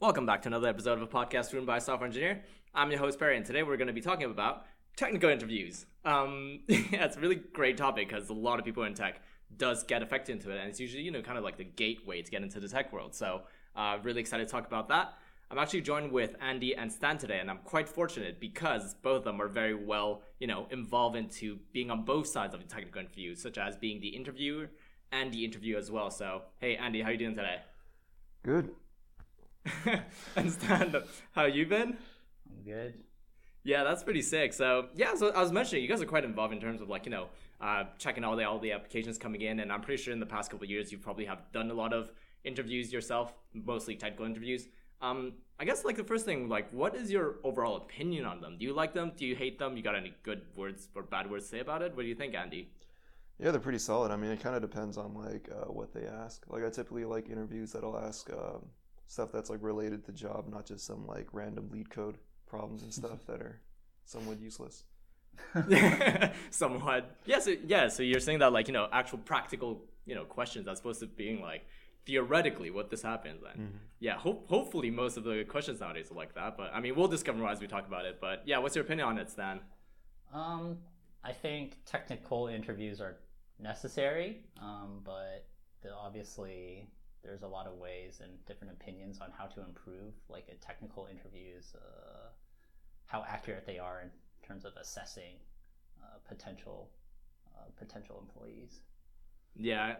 Welcome back to another episode of a podcast run by a software engineer. I'm your host Barry, and today we're going to be talking about technical interviews. Um, yeah, it's a really great topic because a lot of people in tech does get affected into it, and it's usually you know kind of like the gateway to get into the tech world. So, uh, really excited to talk about that. I'm actually joined with Andy and Stan today, and I'm quite fortunate because both of them are very well, you know, involved into being on both sides of the technical interview, such as being the interviewer and the interview as well. So, hey, Andy, how are you doing today? Good. and Stan, how you been? I'm good. Yeah, that's pretty sick. So yeah, so I was mentioning you guys are quite involved in terms of like you know uh, checking all the all the applications coming in, and I'm pretty sure in the past couple of years you probably have done a lot of interviews yourself, mostly technical interviews. Um, I guess like the first thing, like what is your overall opinion on them? Do you like them? Do you hate them? You got any good words or bad words to say about it? What do you think, Andy? Yeah, they're pretty solid. I mean, it kind of depends on like uh, what they ask. Like I typically like interviews that'll ask um, stuff that's like related to job, not just some like random LeetCode problems and stuff that are somewhat useless. Somewhat. Yeah, so yeah, so you're saying that like, you know, actual practical, you know, questions as opposed to being like theoretically what this happens then. Mm-hmm. Yeah, hope hopefully most of the questions nowadays are like that. But I mean we'll discover more as we talk about it. But yeah, what's your opinion on it, Stan? Um, I think technical interviews are necessary, um, but obviously there's a lot of ways and different opinions on how to improve like a technical interviews, uh, how accurate they are in terms of assessing uh, potential uh, potential employees. Yeah,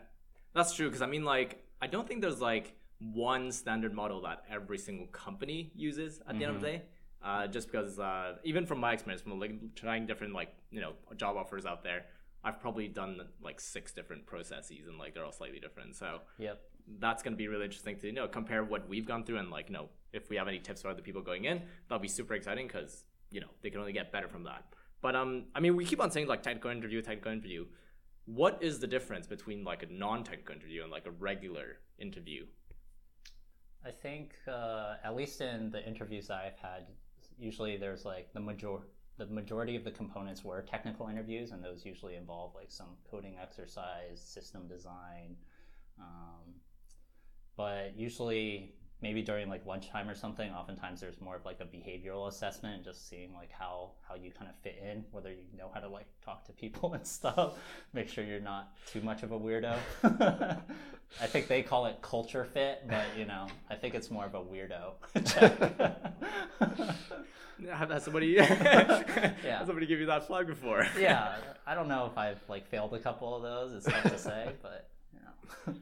that's true. Because I mean, like, I don't think there's like one standard model that every single company uses at the end of the day. Uh, just because, uh, even from my experience, from like trying different like you know job offers out there, I've probably done like six different processes, and like they're all slightly different. So Yep. That's going to be really interesting to you know compare what we've gone through and like you know if we have any tips for other people going in that'll be super exciting because you know they can only get better from that but um i mean we keep on saying like technical interview technical interview what is the difference between like a non-technical interview and like a regular interview I think uh, at least in the interviews I've had, usually there's like the major the majority of the components were technical interviews, and those usually involve like some coding exercise, system design. Um, but usually, maybe during like lunchtime or something, oftentimes there's more of like a behavioral assessment, and just seeing like how how you kind of fit in, whether you know how to like talk to people and stuff. Make sure you're not too much of a weirdo. I think they call it culture fit, but you know, I think it's more of a weirdo. check. has somebody has somebody give you that flag before yeah, I don't know if I've like failed a couple of those. It's tough to say, but.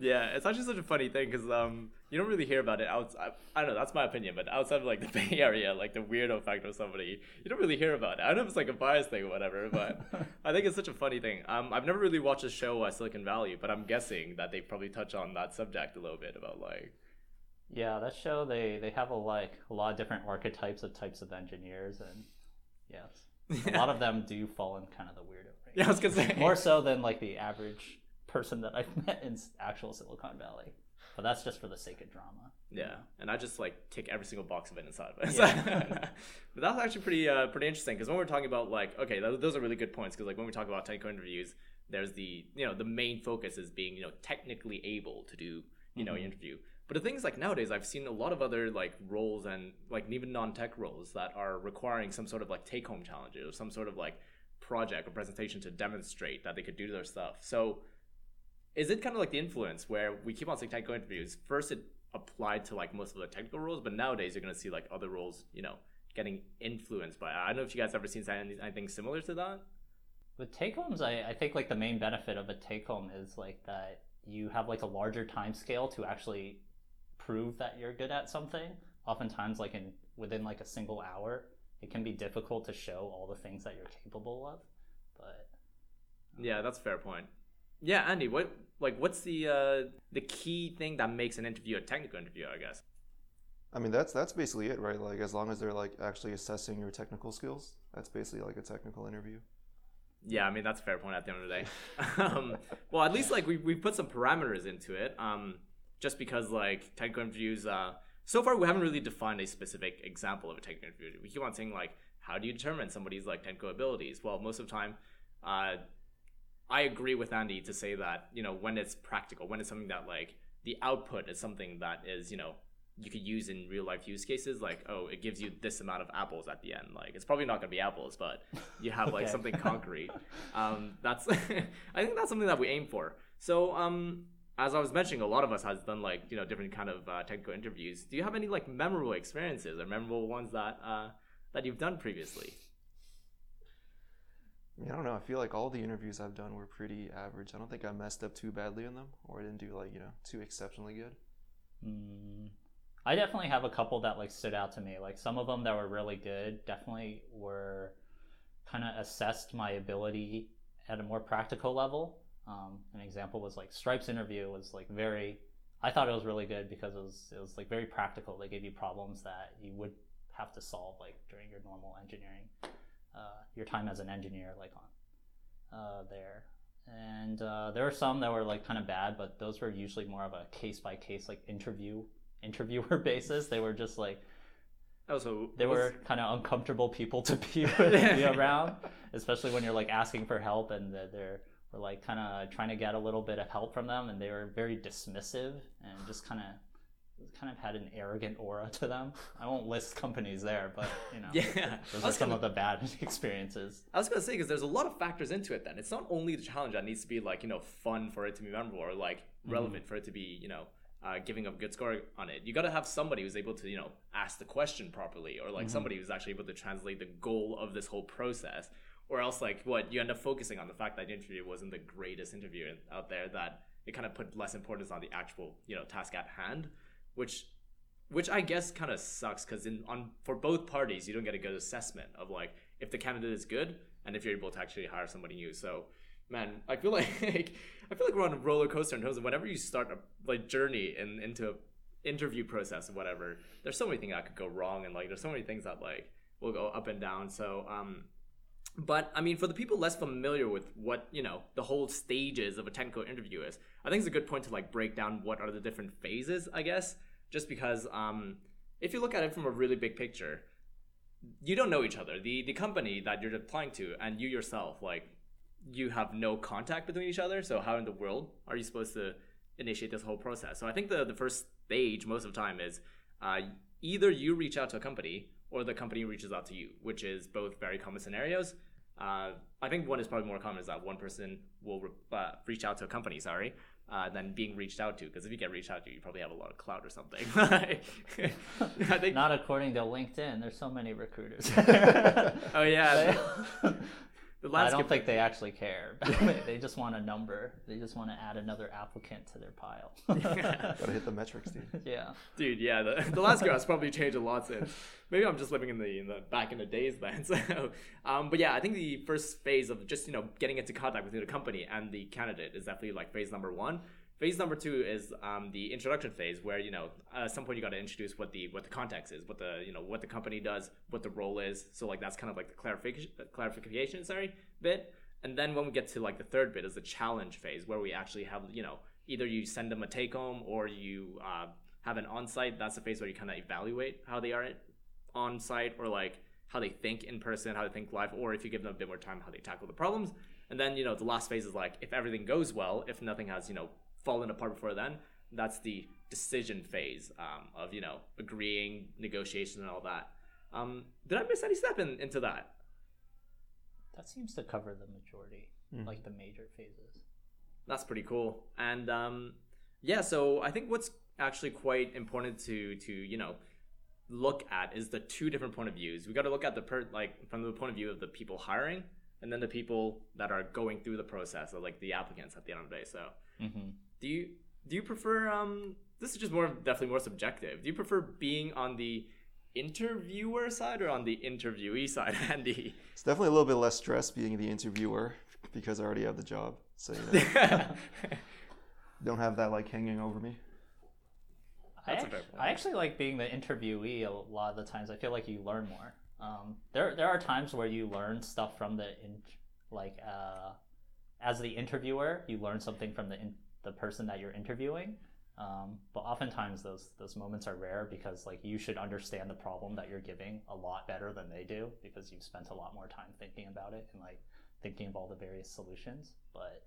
Yeah, it's actually such a funny thing because um, you don't really hear about it outside. I don't know, that's my opinion, but outside of like the Bay Area, like the weirdo factor of somebody, you don't really hear about it. I don't know if it's like a bias thing or whatever, but I think it's such a funny thing. Um, I've never really watched a show uh, Silicon Valley, but I'm guessing that they probably touch on that subject a little bit about like. Yeah, that show they they have a like a lot of different archetypes of types of engineers, and yes, a lot of them do fall in kind of the weirdo range. Yeah, I was gonna say More so than like the average person that I've met in actual Silicon Valley, but that's just for the sake of drama. Yeah, and I just like tick every single box of it inside of it. Yeah. but that's actually pretty uh, pretty interesting because when we're talking about like okay, those, those are really good points because like when we talk about technical interviews, there's the you know the main focus is being you know technically able to do you know Mhm. an interview. But the thing is like nowadays I've seen a lot of other like roles and like even non-tech roles that are requiring some sort of like take-home challenges or some sort of like project or presentation to demonstrate that they could do their stuff. So is it kind of like the influence where we keep on saying technical interviews? First, it applied to like most of the technical roles, but nowadays you're going to see like other roles, you know, getting influenced by. I don't know if you guys ever seen anything, anything similar to that. With take homes, I, I think like the main benefit of a take home is like that you have like a larger time scale to actually prove that you're good at something. Oftentimes, like in within like a single hour, it can be difficult to show all the things that you're capable of. But Yeah, um, that's a fair point. Yeah, Andy, what like what's the uh, the key thing that makes an interview a technical interview? I guess. I mean, that's that's basically it, right? Like as long as they're like actually assessing your technical skills, that's basically like a technical interview. Yeah, I mean that's a fair point at the end of the day. um, well, at least like we we put some parameters into it. Um, just because like technical interviews, uh, so far we haven't really defined a specific example of a technical interview. We keep on saying like, how do you determine somebody's like technical abilities? Well, most of the time, uh, I agree with Andy to say that you know when it's practical, when it's something that like the output is something that is you know you could use in real life use cases like oh it gives you this amount of apples at the end. Like it's probably not going to be apples but you have like something concrete. Um, that's i think that's something that we aim for. So um, as i was mentioning a lot of us has done like you know different kind of uh, technical interviews. Do you have any like memorable experiences or memorable ones that uh, that you've done previously I, mean, I don't know. I feel like all the interviews I've done were pretty average. I don't think I messed up too badly in them, or I didn't do like you know too exceptionally good. Mm, I definitely have a couple that like stood out to me. Like some of them that were really good definitely were kind of assessed my ability at a more practical level. Um, an example was like Stripe's interview was like very. I thought it was really good because it was it was like very practical. They gave you problems that you would have to solve like during your normal engineering, uh, your time as an engineer, like on uh, there. And uh, there were some that were like kind of bad, but those were usually more of a case by case like interview interviewer basis. They were just like also they were kind of uncomfortable people to be with, be around, especially when you're like asking for help and they're, they're were like kind of trying to get a little bit of help from them, and they were very dismissive and just kind of kind of had an arrogant aura to them. I won't list companies there, but you know, yeah those are some gonna- of the bad experiences. I was gonna say because there's a lot of factors into it. Then it's not only the challenge that needs to be like you know fun for it to be memorable or like relevant for it to be you know uh, giving a good score on it. You got to have somebody who's able to you know ask the question properly or like somebody who's actually able to translate the goal of this whole process. Or else like what you end up focusing on the fact that the interview wasn't the greatest interview out there that it kind of put less importance on the actual you know task at hand, which which I guess kind of sucks because in on for both parties you don't get a good assessment of like if the candidate is good and if you're able to actually hire somebody new. So, man, I feel like I feel like we're on a roller coaster in terms of whenever you start a like journey in, into a interview process or whatever. There's so many things that could go wrong and like there's so many things that like will go up and down. So, um, but I mean, for the people less familiar with what you know the whole stages of a technical interview is, I think it's a good point to like break down what are the different phases. I guess just because um, if you look at it from a really big picture, you don't know each other. The the company that you're applying to and you yourself, like you have no contact between each other. So how in the world are you supposed to initiate this whole process? So I think the the first stage most of the time is uh, either you reach out to a company or the company reaches out to you, which is both very common scenarios. Uh, I think one is probably more common is that one person will re- uh, reach out to a company, sorry, uh, than being reached out to. Because if you get reached out to, you probably have a lot of clout or something. Think. Not according to LinkedIn. There's so many recruiters. oh yeah, the, I don't think they actually care. they just want a number. They just want to add another applicant to their pile. Gotta hit the metrics, dude. yeah. Dude, yeah, the, the landscape has probably changed a lot since. Maybe I'm just living in the in the back in the days then. So, um, but yeah, I think the first phase of just you know getting into contact with the company and the candidate is definitely like phase number one. Phase number two is um, the introduction phase, where you know at some point you got to introduce what the what the context is, what the you know what the company does, what the role is. So like that's kind of like the clarification clarification sorry bit. And then when we get to like the third bit is the challenge phase, where we actually have you know either you send them a take home or you uh, have an on site. That's the phase where you kind of evaluate how they are on site or like how they think in person, how they think live, or if you give them a bit more time, how they tackle the problems. And then you know the last phase is like if everything goes well, if nothing has you know fallen apart before then, that's the decision phase um, of you know agreeing, negotiation, and all that. Um, did I miss any step in, into that? That seems to cover the majority, Hmm. like the major phases. That's pretty cool. And um, yeah, so I think what's actually quite important to to you know look at is the two different point of views. We got to look at the per like from the point of view of the people hiring, and then the people that are going through the process, or like the applicants at the end of the day. So Mm-hmm. Do you do you prefer um this is just more definitely more subjective. Do you prefer being on the interviewer side or on the interviewee side, Andy? It's definitely a little bit less stress being the interviewer because I already have the job, so you know, don't have that like hanging over me. I, That's a act- I actually like being the interviewee a lot of the times. I feel like you learn more. Um, there, there are times where you learn stuff from the in, like uh, as the interviewer, you learn something from the in, the person that you're interviewing. Um, but oftentimes those those moments are rare because like you should understand the problem that you're giving a lot better than they do because you've spent a lot more time thinking about it and like thinking of all the various solutions. But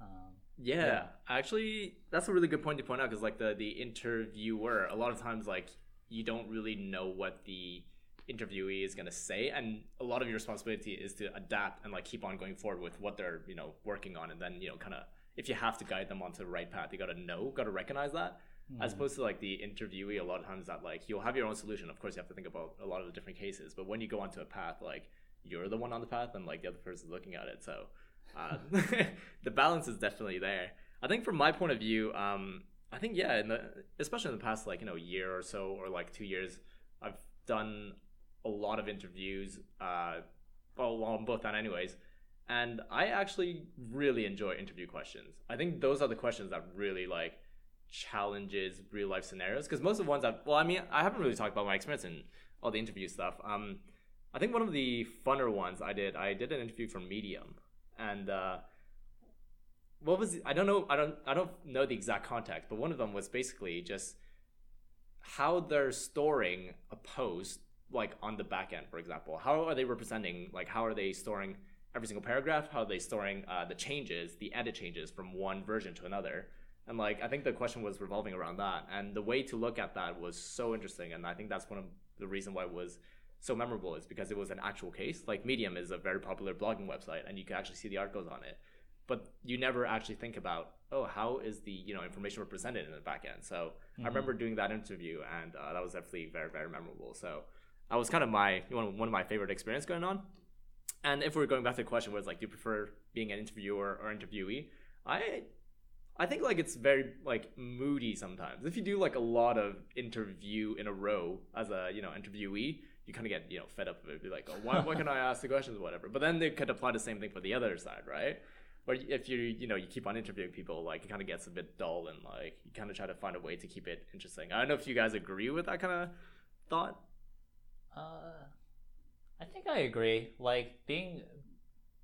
Um, Yeah, Yeah. actually, that's a really good point to point out because, like, the the interviewer, a lot of times, like, you don't really know what the interviewee is gonna say, and a lot of your responsibility is to adapt and like keep on going forward with what they're you know working on, and then you know kind of if you have to guide them onto the right path, you gotta know, gotta recognize that. As opposed to like the interviewee, a lot of times that like you'll have your own solution. Of course, you have to think about a lot of the different cases, but when you go onto a path, like you're the one on the path, and like the other person's looking at it, so uh, the balance is definitely there. I think from my point of view, um, I think yeah, in the especially in the past like you know year or so or like two years, I've done a lot of interviews. Uh, well, on both that anyways, and I actually really enjoy interview questions. I think those are the questions that really like challenges real life scenarios because most of the ones I've well, I mean, I haven't really talked about my experience in all the interview stuff. Um, I think one of the funner ones I did, I did an interview for Medium, and uh, what was I don't know I don't I don't know the exact context, but one of them was basically just how they're storing a post like on the back end, for example. How are they representing like how are they storing every single paragraph? How are they storing uh, the changes, the edit changes from one version to another? And like I think the question was revolving around that, and the way to look at that was so interesting, and I think that's one of the reason why it was so memorable is because it was an actual case. Like Medium is a very popular blogging website, and you can actually see the articles on it but you never actually think about oh how is the you know information represented in the back end so i remember doing that interview and uh, that was definitely very very memorable so that was kind of my one of, one of my favorite experience going on and if we're going back to the question it's like do you prefer being an interviewer or interviewee? I i think like it's very like moody sometimes. If you do like a lot of interview in a row as a you know interviewee you kind of get you know fed up of it. Be like oh why, why can i ask the questions or whatever? But then they could apply the same thing for the other side right? Or if you you know you keep on interviewing people like it kind of gets a bit dull and like you kind of try to find a way to keep it interesting. I don't know if you guys agree with that kind of thought. Uh, I think I agree. Like being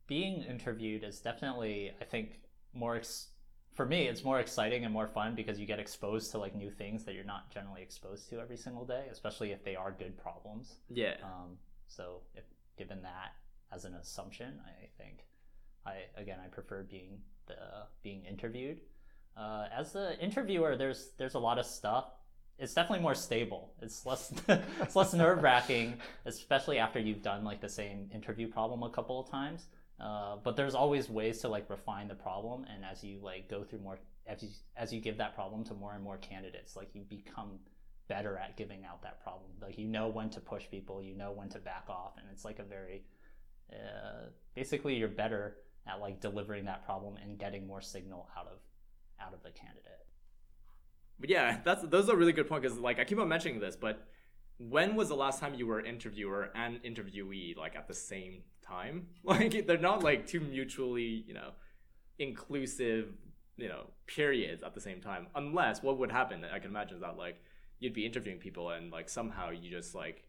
being interviewed is definitely, I think, more ex- for me. It's more exciting and more fun because you get exposed to like new things that you're not generally exposed to every single day, especially if they are good problems. yeah Um, so if given that as an assumption, I think I again I prefer being the being interviewed. Uh, as the interviewer, there's there's a lot of stuff. It's definitely more stable. It's less it's less nerve wracking, especially after you've done like the same interview problem a couple of times. Uh, but there's always ways to like refine the problem, and as you like go through more, as you as you give that problem to more and more candidates, like you become better at giving out that problem. Like you know when to push people, you know when to back off, and it's like a very uh, basically you're better at like delivering that problem and getting more signal out of out of the candidate. But yeah that's those are really good point because like i keep on mentioning this but when was the last time you were interviewer and interviewee like at the same time? Like they're not like two mutually you know inclusive you know periods at the same time unless what would happen i can imagine is that like you'd be interviewing people and like somehow you just like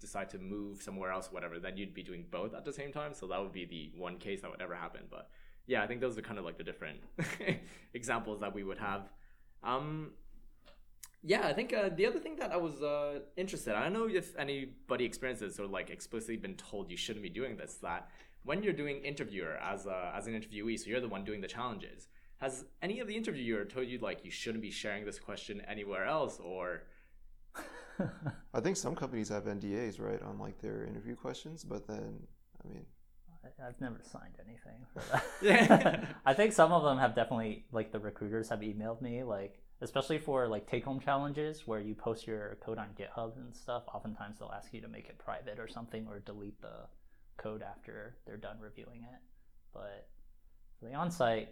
decide to move somewhere else whatever then you'd be doing both at the same time so that would be the one case that would ever happen but yeah i think those are kind of like the different examples that we would have um yeah i think uh, the other thing that i was uh, interested i don't know if anybody experiences or like explicitly been told you shouldn't be doing this that when you're doing interviewer as a, as an interviewee so you're the one doing the challenges has any of the interviewer told you like you shouldn't be sharing this question anywhere else or? I think some companies have NDAs, right, on like their interview questions, but then, I mean, I- I've never signed anything for that. I think some of them have definitely like the recruiters have emailed me like especially for like take home challenges where you post your code on GitHub and stuff. Oftentimes they'll ask you to make it private or something or delete the code after they're done reviewing it. But for the on-site,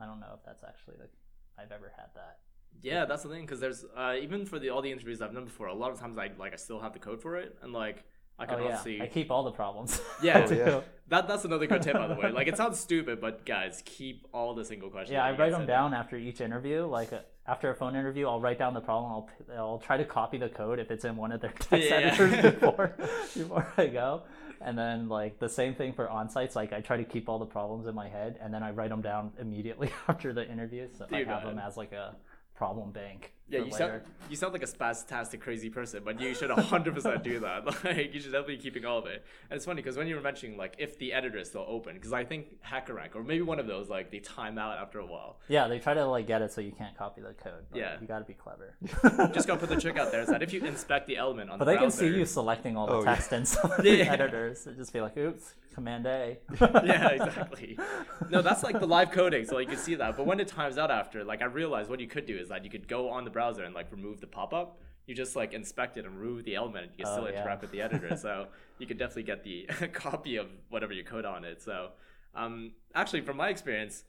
I don't know if that's actually like I've ever had that. Yeah, that's the thing because there's uh, even for the all the interviews I've done before, a lot of times I like I still have the code for it, and like I can oh yeah, obviously I keep all the problems. Yeah, Oh, yeah. that that's another good tip by the way. Like it sounds stupid, but guys, keep all the single questions. Yeah, I write them sent down after each interview. Like uh, after a phone interview, I'll write down the problem. I'll I'll try to copy the code if it's in one of their text Yeah. editors before before I go. And then like the same thing for on sites. Like I try to keep all the problems in my head, and then I write them down immediately after the interview, so I Dude, have them as like a problem bank. Yeah, you later. sound you sound like a spastastic crazy person, but you should 100% do that. Like you should definitely be keeping all of it. And it's funny because when you were mentioning like if the editor is still open, because I think HackerRank or maybe one of those like they time out after a while. Yeah, they try to like get it so you can't copy the code. But Yeah. you got to be clever. Just gonna put the trick out there is that if you inspect the element on But the they can see you selecting all the Oh, yeah. text in some of the yeah. editors. It'd just be like, oops, Command A. yeah, exactly. No, that's like the live coding, so you can see that. But when it times out after, like I realized what you could do is that you could go on the browser and like remove the pop-up. You just like inspect it and remove the element. You can Oh, still yeah. interact with the editor, so you could definitely get the copy of whatever you code on it. So, um, actually, from my experience,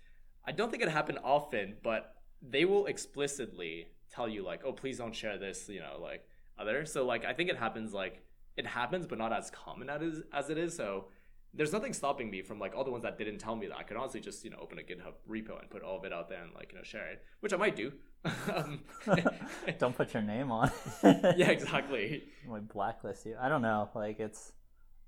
I don't think it happened often, but they will explicitly tell you like, oh, please don't share this, you know, like other. So like I think it happens like it happens, but not as common as as it is. So there's nothing stopping me from like all the ones that didn't tell me that. I could honestly just you know open a GitHub repo and put all of it out there and like you know share it, which I might do. um, Don't put your name on. yeah, exactly. Like blacklist you. I don't know. Like it's,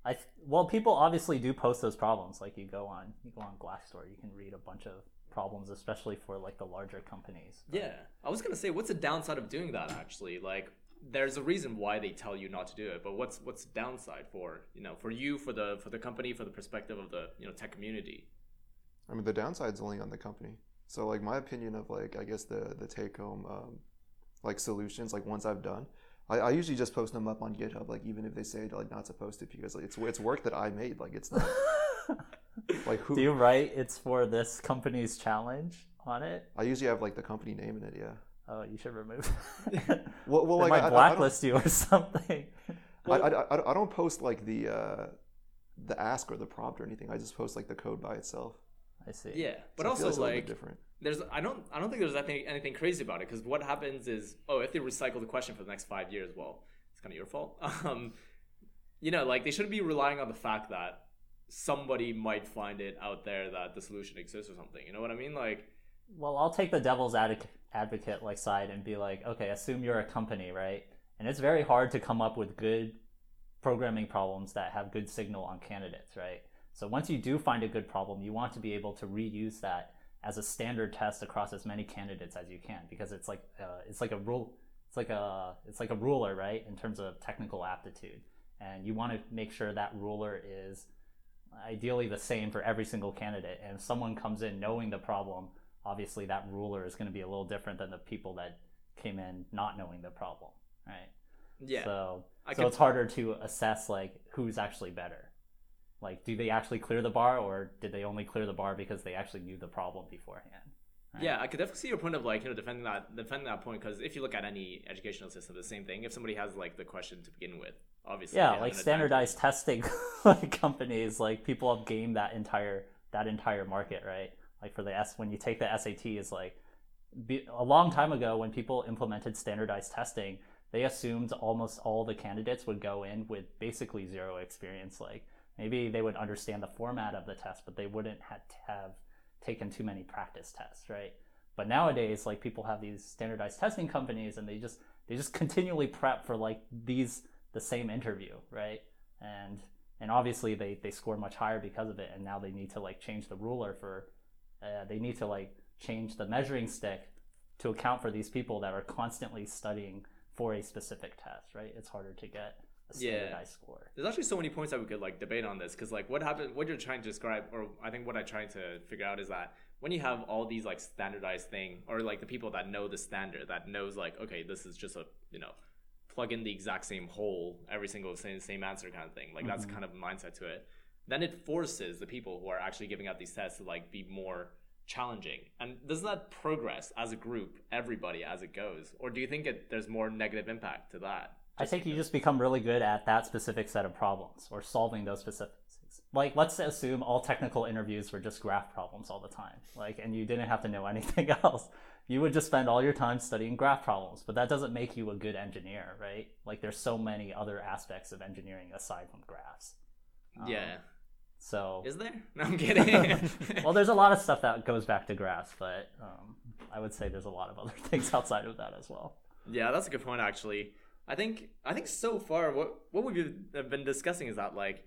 I well, people obviously do post those problems. Like you go on, you go on Glassdoor, you can read a bunch of problems, especially for like the larger companies. Yeah, I was gonna say, what's the downside of doing that? Actually, like, there's a reason why they tell you not to do it, but what's what's the downside for you know for you, for the for the company, for the perspective of the you know tech community? I mean, the downside's only on the company. So, like, my opinion of like, I guess the the take home, um, like solutions, like ones I've done, I, I usually just post them up on GitHub, like even if they say like not to post it because like, it's it's work that I made. Like, it's not like who. Do you write it's for this company's challenge on it? I usually have like the company name in it. Yeah. Oh, you should remove. Well, well, they like might I- I- I blacklist you or something. I, I, I, I don't post like the uh, the ask or the prompt or anything. I just post like the code by itself. I see. Yeah, but So it also feels a bit like different. there's I don't I don't think there's anything anything crazy about it because what happens is oh if they recycle the question for the next five years, well it's kind of your fault. Um, you know, like they shouldn't be relying on the fact that somebody might find it out there that the solution exists or something. You know what I mean? Like Well, I'll take the devil's advoc- advocate like side and be like, okay, assume you're a company, right? And it's very hard to come up with good programming problems that have good signal on candidates, right? So once you do find a good problem, you want to be able to reuse that as a standard test across as many candidates as you can because it's like uh, it's like a rule it's like a it's like a ruler, right, in terms of technical aptitude. And you want to make sure that ruler is ideally the same for every single candidate. And if someone comes in knowing the problem, obviously that ruler is going to be a little different than the people that came in not knowing the problem, right? yeah, So, I so could- it's harder to assess like who's actually better. Like, do they actually clear the bar, or did they only clear the bar because they actually knew the problem beforehand? right? Yeah, I could definitely see your point of like you know defending that defending that point because if you look at any educational system, the same thing. If somebody has like the question to begin with, obviously, yeah like advantage. standardized testing like companies like people have gamed that entire that entire market right like for the s when you take the sat is like be, a long time ago when people implemented standardized testing they assumed almost all the candidates would go in with basically zero experience. Like maybe they would understand the format of the test but they wouldn't have, have taken too many practice tests right? But nowadays like people have these standardized testing companies and they just they just continually prep for like these the same interview right? And and obviously they they score much higher because of it and now they need to like change the ruler for uh, they need to like change the measuring stick to account for these people that are constantly studying for a specific test right it's harder to get a Yeah. standardized score There's actually so many points that we could like debate on this because like what happened, what you're trying to describe, or I think what I'm trying to figure out is that when you have all these like standardized thing, or like the people that know the standard, that knows like okay, this is just a you know plug in the exact same hole every single same same answer kind of thing. Like that's kind of mindset to it. Then it forces the people who are actually giving out these tests to like be more challenging. And doesn't that progress as a group, everybody as it goes, or do you think it, there's more negative impact to that? I think you just become really good at that specific set of problems or solving those specifics. Like, let's assume all technical interviews were just graph problems all the time. Like, and you didn't have to know anything else. You would just spend all your time studying graph problems, but that doesn't make you a good engineer, right? Like, there's so many other aspects of engineering aside from graphs. Yeah. Um, So, Is there? No, I'm kidding. well, there's a lot of stuff that goes back to graphs, but um, I would say there's a lot of other things outside of that as well. Yeah, that's a good point actually. I think I think so far what what we've been discussing is that like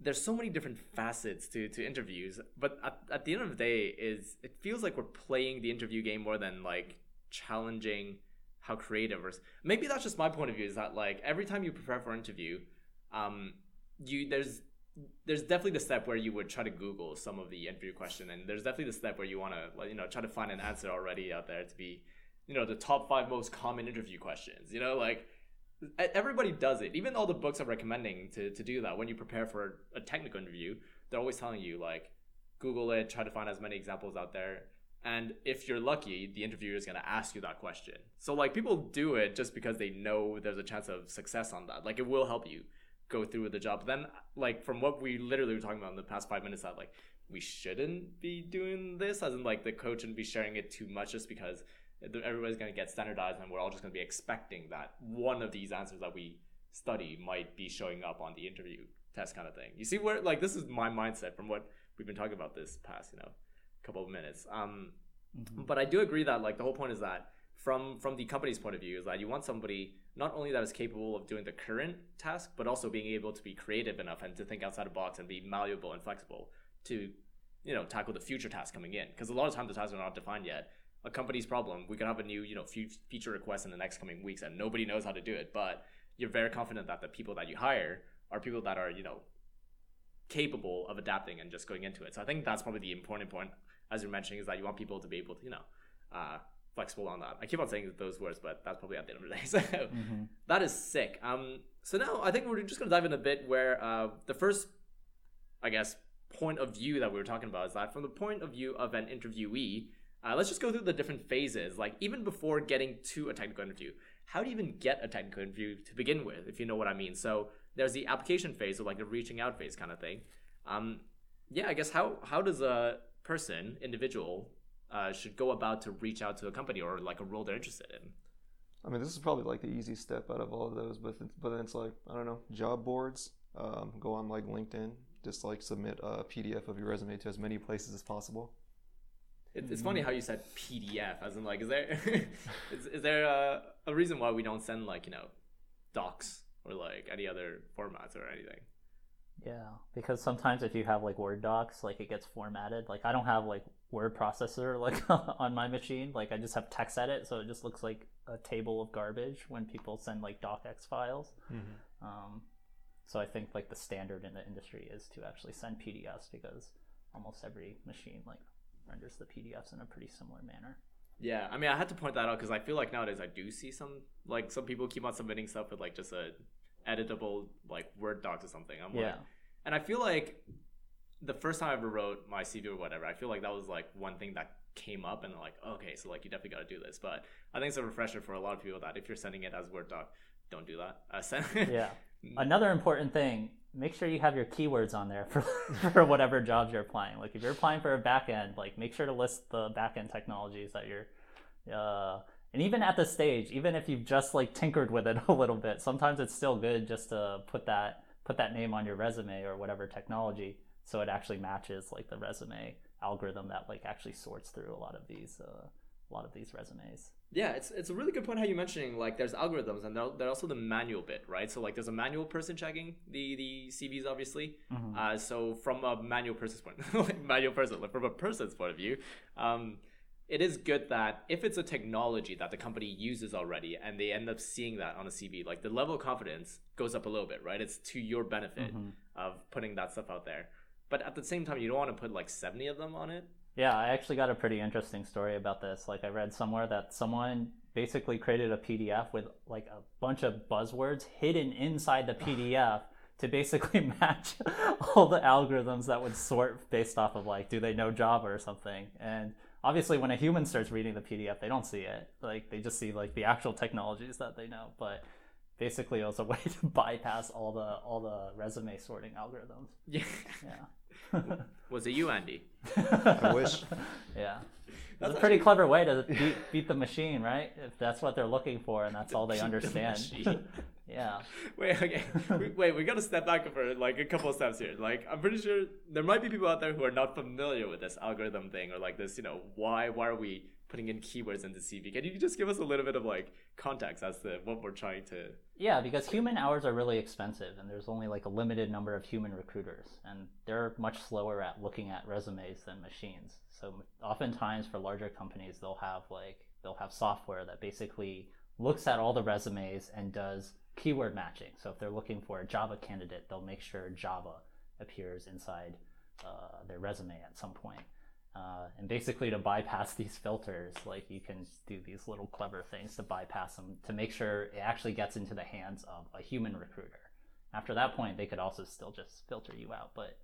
there's so many different facets to, to interviews, but at, at the end of the day is it feels like we're playing the interview game more than like challenging how creative or maybe that's just my point of view is that like every time you prepare for an interview um you there's there's definitely the step where you would try to google some of the interview question and there's definitely the step where you want to you know try to find an answer already out there to be you know the top five most common interview questions you know like everybody does it. Even all the books are recommending to, to do that. When you prepare for a technical interview they're always telling you like google it try to find as many examples out there. And if you're lucky the interviewer is going to ask you that question. So like people do it just because they know there's a chance of success on that. Like it will help you go through with the job. But then like from what we literally were talking about in the past five minutes that like we shouldn't be doing this as in like the coach shouldn't be sharing it too much just because everybody's going to get standardized and we're all just going to be expecting that one of these answers that we study might be showing up on the interview test kind of thing. You see where like this is my mindset from what we've been talking about this past you know couple of minutes. Um mm-hmm. but i do agree that like the whole point is that from from the company's point of view is that you want somebody not only that is capable of doing the current task but also being able to be creative enough and to think outside the box and be malleable and flexible to you know tackle the future tasks coming in because a lot of times the tasks are not defined yet a company's problem. We could have a new, you know, feature request in the next coming weeks, and nobody knows how to do it. But you're very confident that the people that you hire are people that are, you know, capable of adapting and just going into it. So I think that's probably the important point, as you're mentioning, is that you want people to be able to, you know, uh, flexible on that. I keep on saying those words, but that's probably at the end of the day. So mm-hmm. that is sick. Um, so now I think we're just gonna dive in a bit where uh, the first, I guess, point of view that we were talking about is that from the point of view of an interviewee uh, let's just go through the different phases, like even before getting to a technical interview. How do you even get a technical interview to begin with, if you know what I mean? So there's the application phase, or like the reaching out phase kind of thing. Um, yeah, I guess how how does a person, individual, uh, should go about to reach out to a company or like a role they're interested in? I mean, this is probably like the easy step out of all of those, but but then it's like I don't know, job boards. Um, go on like LinkedIn, just like submit a PDF of your resume to as many places as possible. It, it's funny how you said PDF, as in like, is there is, is there a, a reason why we don't send like you know docs or like any other formats or anything? Yeah, because sometimes if you have like Word docs, like it gets formatted. Like I don't have like word processor like on my machine. Like I just have text edit, so it just looks like a table of garbage when people send like docx files. Mm-hmm. Um, so I think like the standard in the industry is to actually send PDFs because almost every machine like renders the PDFs in a pretty similar manner. Yeah, I mean, I had to point that out because I feel like nowadays I do see some like some people keep on submitting stuff with like just a editable like Word docs or something. I'm yeah, like, and I feel like the first time I ever wrote my CV or whatever, I feel like that was like one thing that came up and like okay, so like you definitely got to do this. But I think it's a refresher for a lot of people that if you're sending it as Word doc, don't do that. Uh, send yeah. Another important thing make sure you have your keywords on there for, for whatever jobs you're applying. Like if you're applying for a backend, like make sure to list the backend technologies that you're, uh, and even at the stage, even if you've just like tinkered with it a little bit, sometimes it's still good just to put that put that name on your resume or whatever technology, so it actually matches like the resume algorithm that like actually sorts through a lot of these uh, a lot of these resumes. Yeah, it's it's a really good point how you're mentioning like there's algorithms and there's also the manual bit, right? So like there's a manual person checking the the CVs, obviously. Mm-hmm. Uh, so from a manual person's point, like manual person, like from a person's point of view, um, it is good that if it's a technology that the company uses already and they end up seeing that on a CV, like the level of confidence goes up a little bit, right? It's to your benefit mm-hmm. of putting that stuff out there. But at the same time, you don't want to put like 70 of them on it yeah, I actually got a pretty interesting story about this. Like I read somewhere that someone basically created a PDF with like a bunch of buzzwords hidden inside the PDF to basically match all the algorithms that would sort based off of like do they know Java or something. And obviously when a human starts reading the PDF, they don't see it. Like they just see like the actual technologies that they know. But basically it was a way to bypass all the all the resume sorting algorithms. Yeah. Yeah. Was it you, Andy? I wish. Yeah. That's a pretty clever way to beat, beat the machine, right? If that's what they're looking for and that's all they understand. The yeah. Wait, okay. Wait, we got to step back for like a couple of steps here. Like, I'm pretty sure there might be people out there who are not familiar with this algorithm thing or like this, you know, why why are we putting in keywords into CV. Can you just give us a little bit of like context as to what we're trying to? Yeah, because human hours are really expensive, and there's only like a limited number of human recruiters, and they're much slower at looking at resumes than machines. So oftentimes for larger companies, they'll have like they'll have software that basically looks at all the resumes and does keyword matching. So if they're looking for a Java candidate, they'll make sure Java appears inside uh, their resume at some point. Uh, and basically, to bypass these filters, like you can do these little clever things to bypass them to make sure it actually gets into the hands of a human recruiter. After that point, they could also still just filter you out, but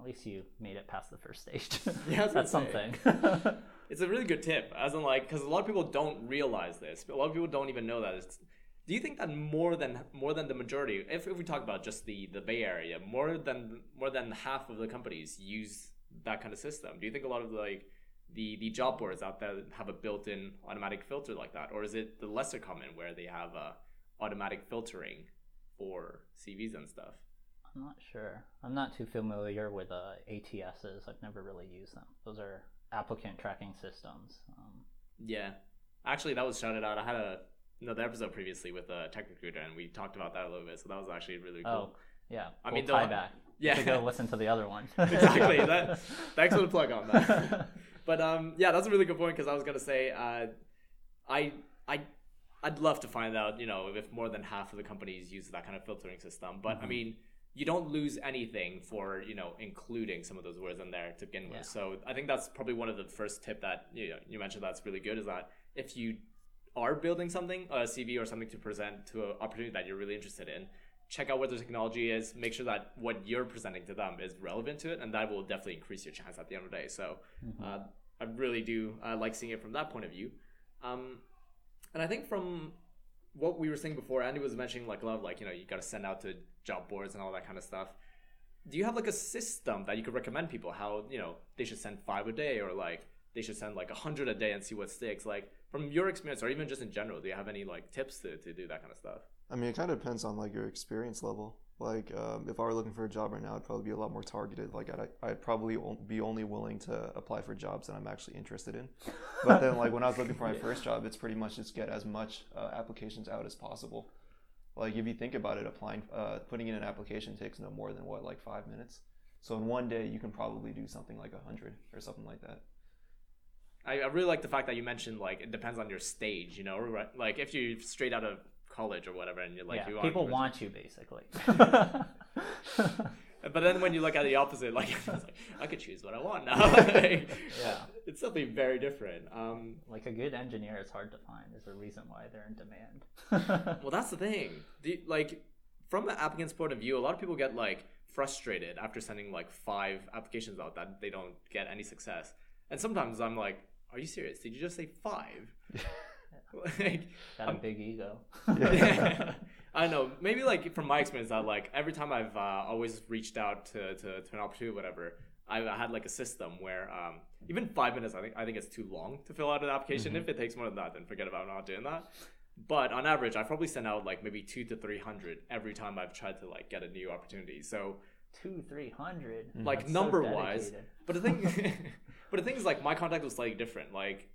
at least you made it past the first stage. Yeah, I was gonna that's something. It's a really good tip, as in like, because a lot of people don't realize this. A lot of people don't even know that. It's, do you think that more than more than the majority, if, if we talk about just the the Bay Area, more than more than half of the companies use that kind of system? Do you think a lot of like the the job boards out there have a built-in automatic filter like that, or is it the lesser common where they have a automatic filtering for CVs and stuff? I'm not sure. I'm not too familiar with uh, ATSs. I've never really used them. Those are applicant tracking systems. Um, Yeah, actually, that was shouted out. I had a another episode previously with a tech recruiter, and we talked about that a little bit. So that was actually really cool. Oh, yeah. I mean, tie the- back. yeah. You go listen to the other one. exactly. That, thanks for the plug on that. but um, yeah, that's a really good point because I was gonna say, uh, I I I'd love to find out, you know, if more than half of the companies use that kind of filtering system. But I mean, you don't lose anything for you know including some of those words in there to begin with. Yeah. So I think that's probably one of the first tip that you know, you mentioned that's really good is that if you are building something, a CV or something to present to an opportunity that you're really interested in, check out what the technology is, make sure that what you're presenting to them is relevant to it, and that will definitely increase your chance at the end of the day. So uh, I really do uh, like seeing it from that point of view. Um, and I think from what we were saying before, Andy was mentioning like a lot of like, you know, you got to send out to job boards and all that kind of stuff. Do you have like a system that you could recommend people how, you know, they should send five a day or like they should send like a hundred a day and see what sticks? Like from your experience or even just in general, do you have any like tips to, to do that kind of stuff? I mean, it kind of depends on like your experience level. Like, um, if I were looking for a job right now, I'd probably be a lot more targeted. Like, I'd, I'd probably be only willing to apply for jobs that I'm actually interested in. But then, like when I was looking for my first job, it's pretty much just get as much uh, applications out as possible. Like, if you think about it, applying, uh, putting in an application takes no more than what, like five minutes. So in one day, you can probably do something like a hundred or something like that. I, I really like the fact that you mentioned like it depends on your stage, you know, like if you're straight out of college or whatever and you're like yeah, people want you basically. But then when you look at the opposite, like, it's like I could choose what I want now. Like, Yeah. it's something very different. Um, like a good engineer is hard to find. There's a reason why they're in demand. well, that's the thing. The, like, from an applicant's point of view, a lot of people get like frustrated after sending like five applications out that they don't get any success. And sometimes I'm like, "Are you serious? Did you just say five? like, Got a big ego. yeah. I know. Maybe like from my experience, that like every time I've uh, always reached out to, to, to an opportunity, whatever, I've had like a system where um, even five minutes, I think I think it's too long to fill out an application. If it takes more than that, then forget about not doing that. But on average, I probably send out like maybe two to three hundred every time I've tried to like get a new opportunity. So Two, three hundred. like number wise. But the thing, but the thing is, like my contact was slightly different. Like,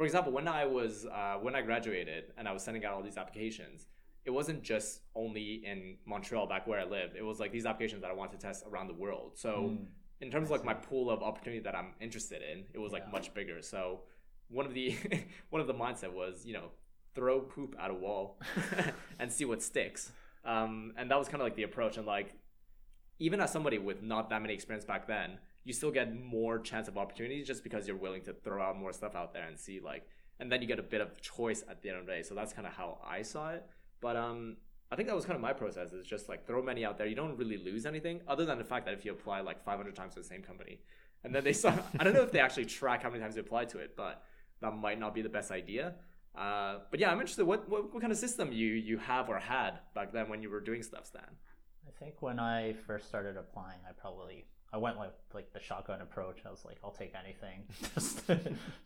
for example, when I was uh, when I graduated and I was sending out all these applications, it wasn't just only in Montreal, back where I lived. It was like these applications that I wanted to test around the world. So, in terms of like my pool of opportunity that I'm interested in, it was like much bigger. So, one of the one of the mindset was, you know, throw poop at a wall and see what sticks. Um, and that was kind of like the approach. And like, even as somebody with not that many experience back then, you still get more chance of opportunities just because you're willing to throw out more stuff out there and see like, and then you get a bit of choice at the end of the day. So that's kind of how I saw it. But um, I think that was kind of my process. Is just like throw many out there. You don't really lose anything other than the fact that if you apply like 500 times to the same company, and then they saw, I don't know if they actually track how many times you apply to it, but that might not be the best idea. Uh, but yeah, I'm interested. What, what what kind of system you you have or had back then when you were doing stuff, Stan? I think when I first started applying, I probably I went like like the shotgun approach. I was like, I'll take anything just to,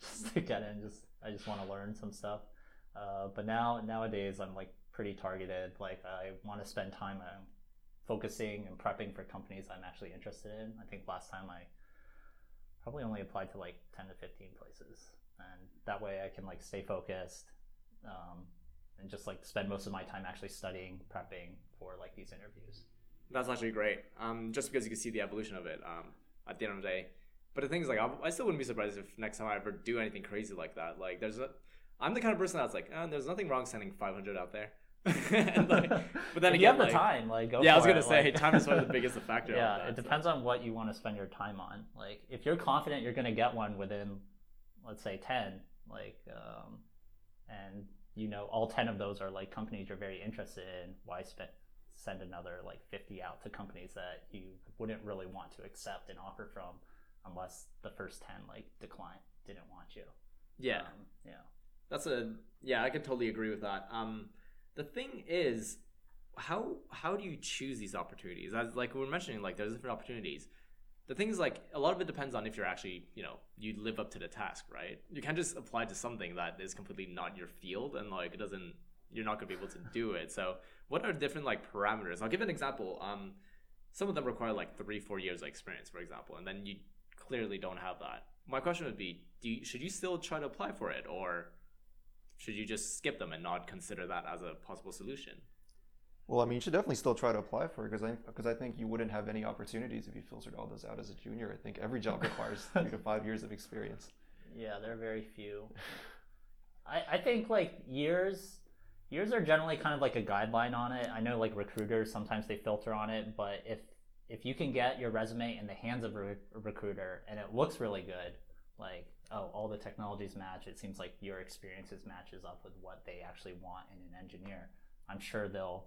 just to get in. Just I just want to learn some stuff. Uh, but now nowadays, I'm like pretty targeted. Like I want to spend time on focusing and prepping for companies I'm actually interested in. I think last time I probably only applied to like 10 to 15 places, and that way I can like stay focused. Um, and just like spend most of my time actually studying, prepping for like these interviews. That's actually great. Um, just because you can see the evolution of it um, at the end of the day. But the thing is, like, I, I still wouldn't be surprised if next time I ever do anything crazy like that. Like, there's a, I'm the kind of person that's like, oh, there's nothing wrong sending 500 out there. like, but then if again, you have like, the time, like yeah, I was gonna it, say like- time is probably the biggest factor. yeah, that, it so. depends on what you want to spend your time on. Like, if you're confident you're gonna get one within, let's say, ten, like, um, and you know all ten of those are like companies you're very interested in, why spend send another like fifty out to companies that you wouldn't really want to accept an offer from, unless the first ten like decline didn't want you. Yeah, Um, yeah. that's a yeah. I could totally agree with that. Um, the thing is, how how do you choose these opportunities? As like we were mentioning, like there's different opportunities. The thing is, like a lot of it depends on if you're actually, you know, you live up to the task, right? You can't just apply to something that is completely not your field and like it doesn't. You're not gonna be able to do it. So, what are different like parameters? I'll give an example. Um, some of them require like three, four years of experience, for example, and then you clearly don't have that. My question would be: Do you, should you still try to apply for it, or should you just skip them and not consider that as a possible solution? Well, I mean, you should definitely still try to apply for it because I because I think you wouldn't have any opportunities if you filtered all those out as a junior. I think every job requires three to five years of experience. Yeah, there are very few. I, I think like years years are generally kind of like a guideline on it. I know like recruiters sometimes they filter on it, but if if you can get your resume in the hands of a, re- recruiter and it looks really good, like oh all the technologies match, it seems like your experiences matches up with what they actually want in an engineer. I'm sure they'll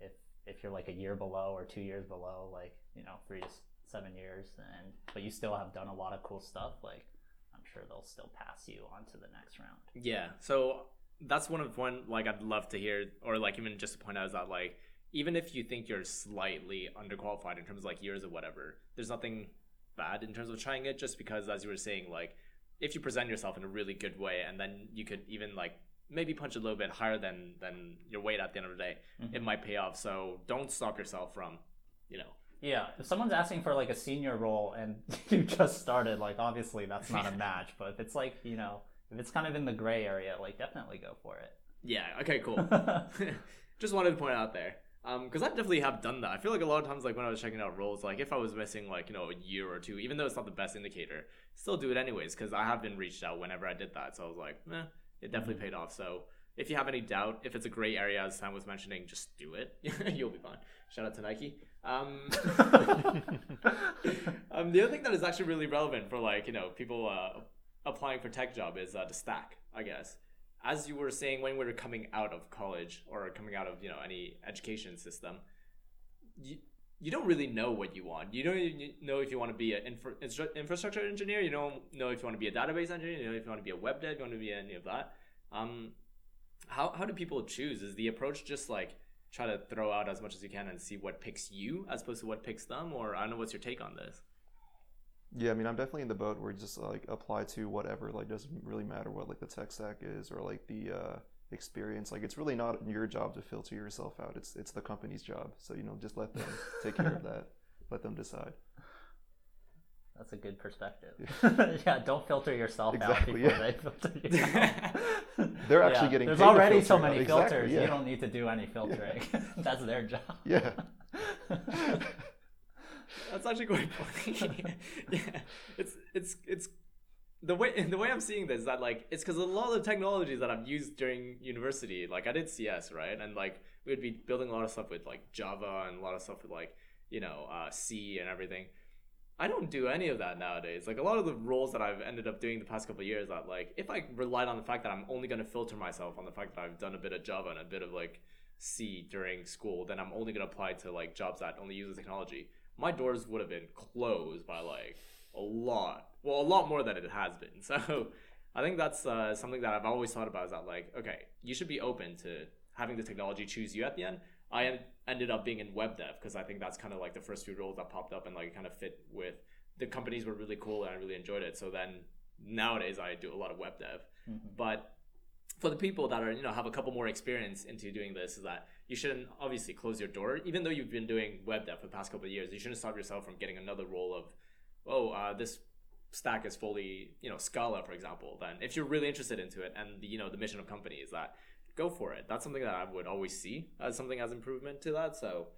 if if you're like a year below or two years below, like you know three to seven years, and but you still have done a lot of cool stuff, like I'm sure they'll still pass you on to the next round. Yeah. So that's one of one like I'd love to hear, or like even just to point out is that like even if you think you're slightly underqualified in terms of like years or whatever, there's nothing bad in terms of trying it. Just because, as you were saying, like if you present yourself in a really good way, and then you could even like maybe punch a little bit higher than than your weight at the end of the day, it mm-hmm. might pay off. So don't stop yourself from, you know, Yeah, if someone's asking for like a senior role and you just started, like obviously that's not a match. But if it's like you know, if it's kind of in the gray area, like definitely go for it. Yeah. Okay. Cool. Just wanted to point out there. Um, because I definitely have done that. I feel like a lot of times, like when I was checking out roles, like if I was missing like you know a year or two, even though it's not the best indicator, still do it anyways. Because I have been reached out whenever I did that, so I was like, eh, it definitely paid off. So if you have any doubt, if it's a gray area, as Sam was mentioning, just do it. You'll be fine. Shout out to Nike. Um, um, the other thing that is actually really relevant for like you know people uh, applying for tech job is uh, the stack, I guess. As you were saying when we were coming out of college or coming out of you know any education system you, you don't really know what you want. You don't even know if you want to be an infra- infrastructure engineer. You don't know if you want to be a database engineer. You don't know if you want to be a web dev. You want to be any of that. Um, how, how do people choose? Is the approach just like try to throw out as much as you can and see what picks you as opposed to what picks them? Or i don't know what's your take on this Yeah, I mean, I'm definitely in the boat where you just like apply to whatever. Like, doesn't really matter what like the tech stack is or like the uh, experience. Like, it's really not your job to filter yourself out. It's it's the company's job. So you know, just let them take care of that. Let them decide. That's a good perspective. yeah, don't filter yourself out Exactly, before yeah. they filter you out. They're actually getting There's already so many out. Exactly, filters. yeah. You don't need to do any filtering. That's their job. Yeah. That's actually quite funny. yeah, it's it's it's the way the way I'm seeing this is that like it's because a lot of the technologies that I've used during university, like I did CS, right, and like we would be building a lot of stuff with like Java and a lot of stuff with like you know uh, C and everything. I don't do any of that nowadays. Like a lot of the roles that I've ended up doing the past couple of years, that like if I relied on the fact that I'm only going to filter myself on the fact that I've done a bit of Java and a bit of like C during school, then I'm only going to apply to like jobs that only use the technology. My doors would have been closed by like a lot, well, a lot more than it has been. So I think that's uh, something that I've always thought about is that like, okay, you should be open to having the technology choose you at the end. I en- ended up being in web dev because I think that's kind of like the first few roles that popped up and like kind of fit with the companies were really cool and I really enjoyed it. So then nowadays I do a lot of web dev, but for the people that are you know have a couple more experience into doing this is that you shouldn't obviously close your door. Even though you've been doing web dev for the past couple of years you shouldn't stop yourself from getting another role of oh uh, this stack is fully you know scala for example then if you're really interested into it and the, you know the mission of company is that go for it. That's something that i would always see as something as improvement to that. So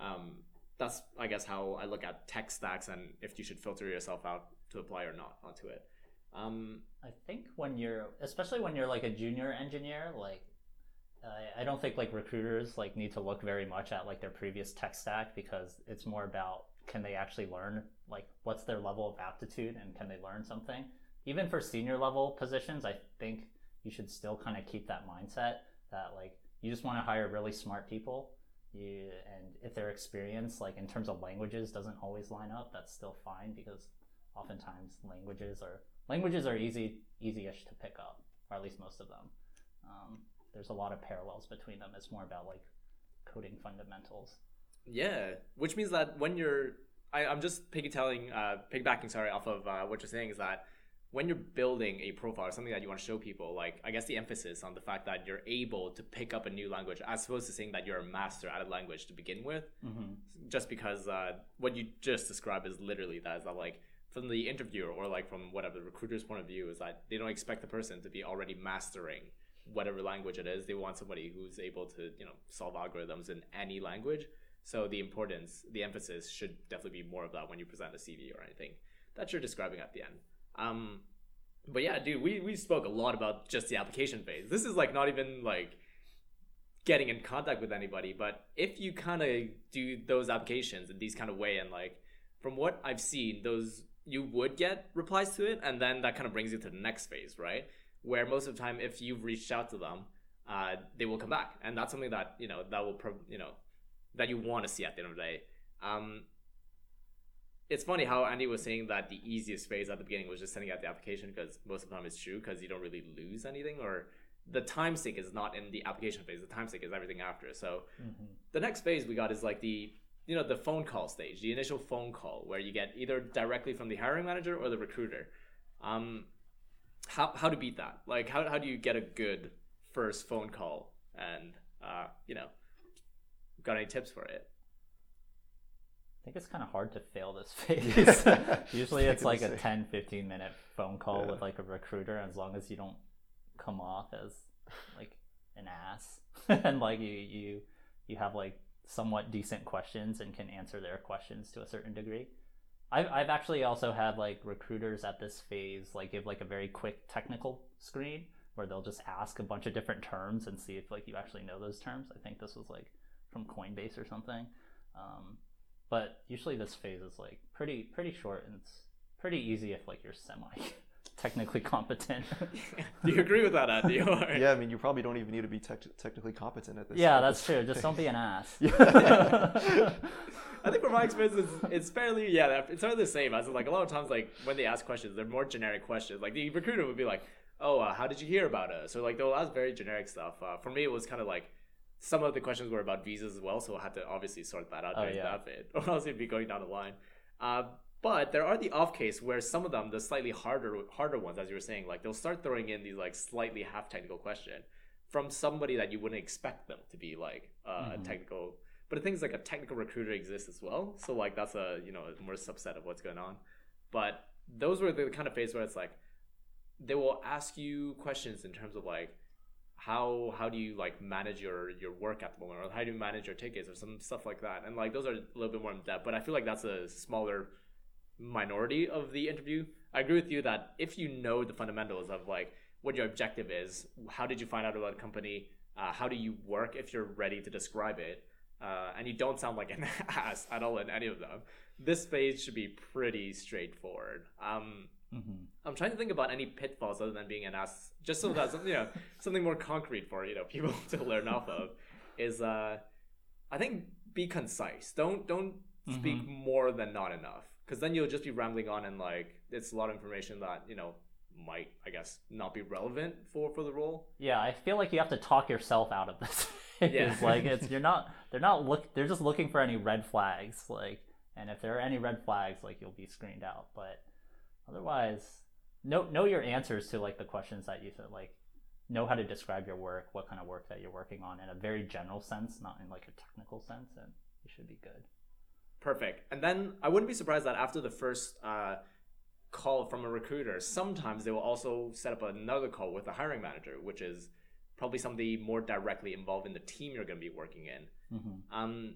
um, that's i guess how i look at tech stacks and if you should filter yourself out to apply or not onto it. Um, I think when you're, especially when you're like a junior engineer, like I, don't think like recruiters like need to look very much at like their previous tech stack because it's more about can they actually learn like what's their level of aptitude and can they learn something. Even for senior level positions, I think you should still kind of keep that mindset that like you just want to hire really smart people. You, and if their experience like in terms of languages doesn't always line up, that's still fine because oftentimes languages are languages are easy easy-ish to pick up, or at least most of them. Um, there's a lot of parallels between them. It's more about like coding fundamentals. Yeah, which means that when you're, I, I'm just piggybacking, uh, piggybacking, sorry, off of uh, what you're saying is that when you're building a profile or something that you want to show people, like I guess the emphasis on the fact that you're able to pick up a new language, as opposed to saying that you're a master at a language to begin with, mm-hmm. just because uh, what you just described is literally that is that like from the interviewer or like from whatever the recruiter's point of view is that they don't expect the person to be already mastering whatever language it is. They want somebody who's able to you know solve algorithms in any language. So the importance, the emphasis should definitely be more of that when you present a CV or anything that you're describing at the end. Um, but yeah, dude, we, we spoke a lot about just the application phase. This is like not even like getting in contact with anybody, but if you kind of do those applications in these kind of way and like from what I've seen, those you would get replies to it, and then that kind of brings you to the next phase, right? Where most of the time, if you've reached out to them, uh, they will come back, and that's something that you know that will pro- you know that you want to see at the end of the day. Um, it's funny how Andy was saying that the easiest phase at the beginning was just sending out the application because most of the time it's true because you don't really lose anything or the time sink is not in the application phase. The time sink is everything after. So Mm-hmm. the next phase we got is like the you know the phone call stage, the initial phone call where you get either directly from the hiring manager or the recruiter. Um, how how to beat that? Like how how do you get a good first phone call? And uh, you know, got any tips for it? I think it's kind of hard to fail this phase. Usually it's like a say. 10, 15 minute phone call Yeah. with like a recruiter, as long as you don't come off as like an ass and like you, you, you have like somewhat decent questions and can answer their questions to a certain degree. I've, I've actually also had like recruiters at this phase like give like a very quick technical screen where they'll just ask a bunch of different terms and see if like you actually know those terms. I think this was like from Coinbase or something. Um, but usually this phase is like pretty pretty short and it's pretty easy if like you're semi technically competent. do you agree with that, Andy? Or- yeah, I mean, you probably don't even need to be tech- technically competent at this. yeah, that's true. Just don't be an ass. I think from my experience, it's, it's fairly yeah, it's fairly the same. As like a lot of times, like when they ask questions, they're more generic questions. Like the recruiter would be like, "Oh, uh, how did you hear about us?" So like they'll ask very generic stuff. Uh, for me, it was kind of like some of the questions were about visas as well, so I had to obviously sort that out Oh, during yeah. that bit, or else it'd be going down the line. Uh, but there are the off case where some of them, the slightly harder harder ones, as you were saying, like they'll start throwing in these like slightly half technical question from somebody that you wouldn't expect them to be like uh, a Mhm. technical. But the thing is, like a technical recruiter exists as well, so like that's a you know a more subset of what's going on. But those were the kind of phase where it's like they will ask you questions in terms of like how how do you like manage your your work at the moment or how do you manage your tickets or some stuff like that and like those are a little bit more in depth but i feel like that's a smaller minority of the interview i agree with you that if you know the fundamentals of like what your objective is how did you find out about a company uh, how do you work if you're ready to describe it uh, and you don't sound like an ass at all in any of them this phase should be pretty straightforward um, hmm I'm trying to think about any pitfalls other than being an ass, just so that you know something more concrete for you know people to learn off of. Is uh, I think be concise. Don't don't speak more than not enough, because then you'll just be rambling on and like it's a lot of information that you know might I guess not be relevant for for the role. Yeah, I feel like you have to talk yourself out of this. Yeah. it's like it's you're not they're not look they're just looking for any red flags like and if there are any red flags like you'll be screened out but otherwise know know your answers to like the questions that you said like know how to describe your work what kind of work that you're working on in a very general sense not in like a technical sense and you should be good Perfect. And then I wouldn't be surprised that after the first uh, call from a recruiter, sometimes they will also set up another call with the hiring manager, which is probably somebody more directly involved in the team you're going to be working in. mm-hmm. Um,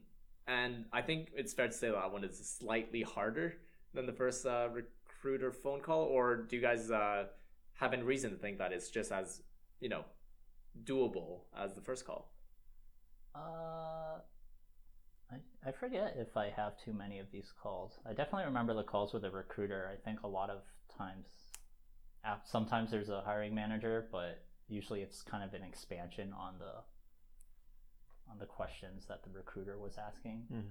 and I think it's fair to say that one is slightly harder than the first uh, recruiter phone call, or do you guys uh, have any reason to think that it's just as you know doable as the first call? Uh, I, I forget if I have too many of these calls. I definitely remember the calls with a recruiter. I think a lot of times, sometimes there's a hiring manager, but usually it's kind of an expansion on the on the questions that the recruiter was asking. Mhm.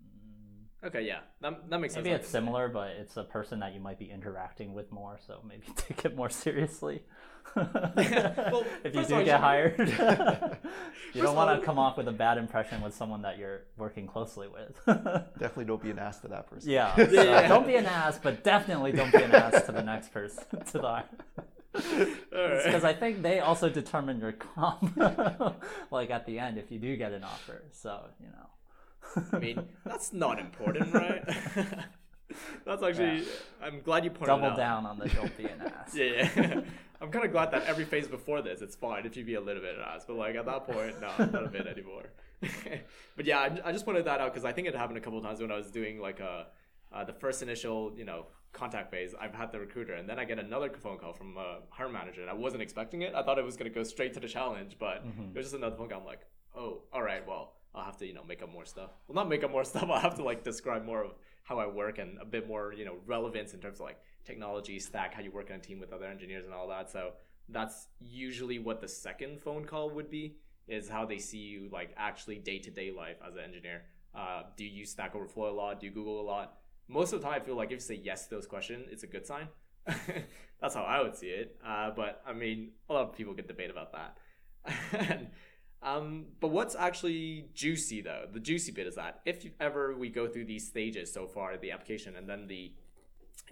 Mm, Okay, yeah, that, that makes sense. Maybe it's similar, but it's a person that you might be interacting with more, so maybe take it more seriously. Well, if you do all, get you- hired, you don't want to come off with a bad impression with someone that you're working closely with. Definitely don't be an ass to that person. yeah, Yeah, so yeah. don't be an ass, but definitely don't be an ass to the next person. To the Alright. because I think they also determine your comp, like at the end if you do get an offer. So you know. I mean, that's not important, right? that's actually. Yeah. I'm glad you pointed Double out. down on the don't be an ass. Yeah, yeah. I'm kind of glad that every phase before this, it's fine if you be a little bit an ass, but like at that point, no, not a bit anymore. but yeah, I, I just pointed that out because I think it happened a couple of times when I was doing like a uh, the first initial, you know, contact phase. I've had the recruiter, and then I get another phone call from a hiring manager, and I wasn't expecting it. I thought it was gonna go straight to the challenge, but mm-hmm. it was just another phone call. I'm like, oh, all right, well, I'll have to, you know, make up more stuff. Well, not make up more stuff. I'll have to like describe more of how I work and a bit more, you know, relevance in terms of like technology stack, how you work in a team with other engineers and all that. So that's usually what the second phone call would be is how they see you like actually day to day life as an engineer. Uh, do you use Stack Overflow a lot? Do you Google a lot? Most of the time, I feel like if you say yes to those questions, it's a good sign. That's how I would see it. Uh, but I mean, a lot of people could debate about that. And, um, but what's actually juicy though? The juicy bit is that if ever we go through these stages so far, the application and then the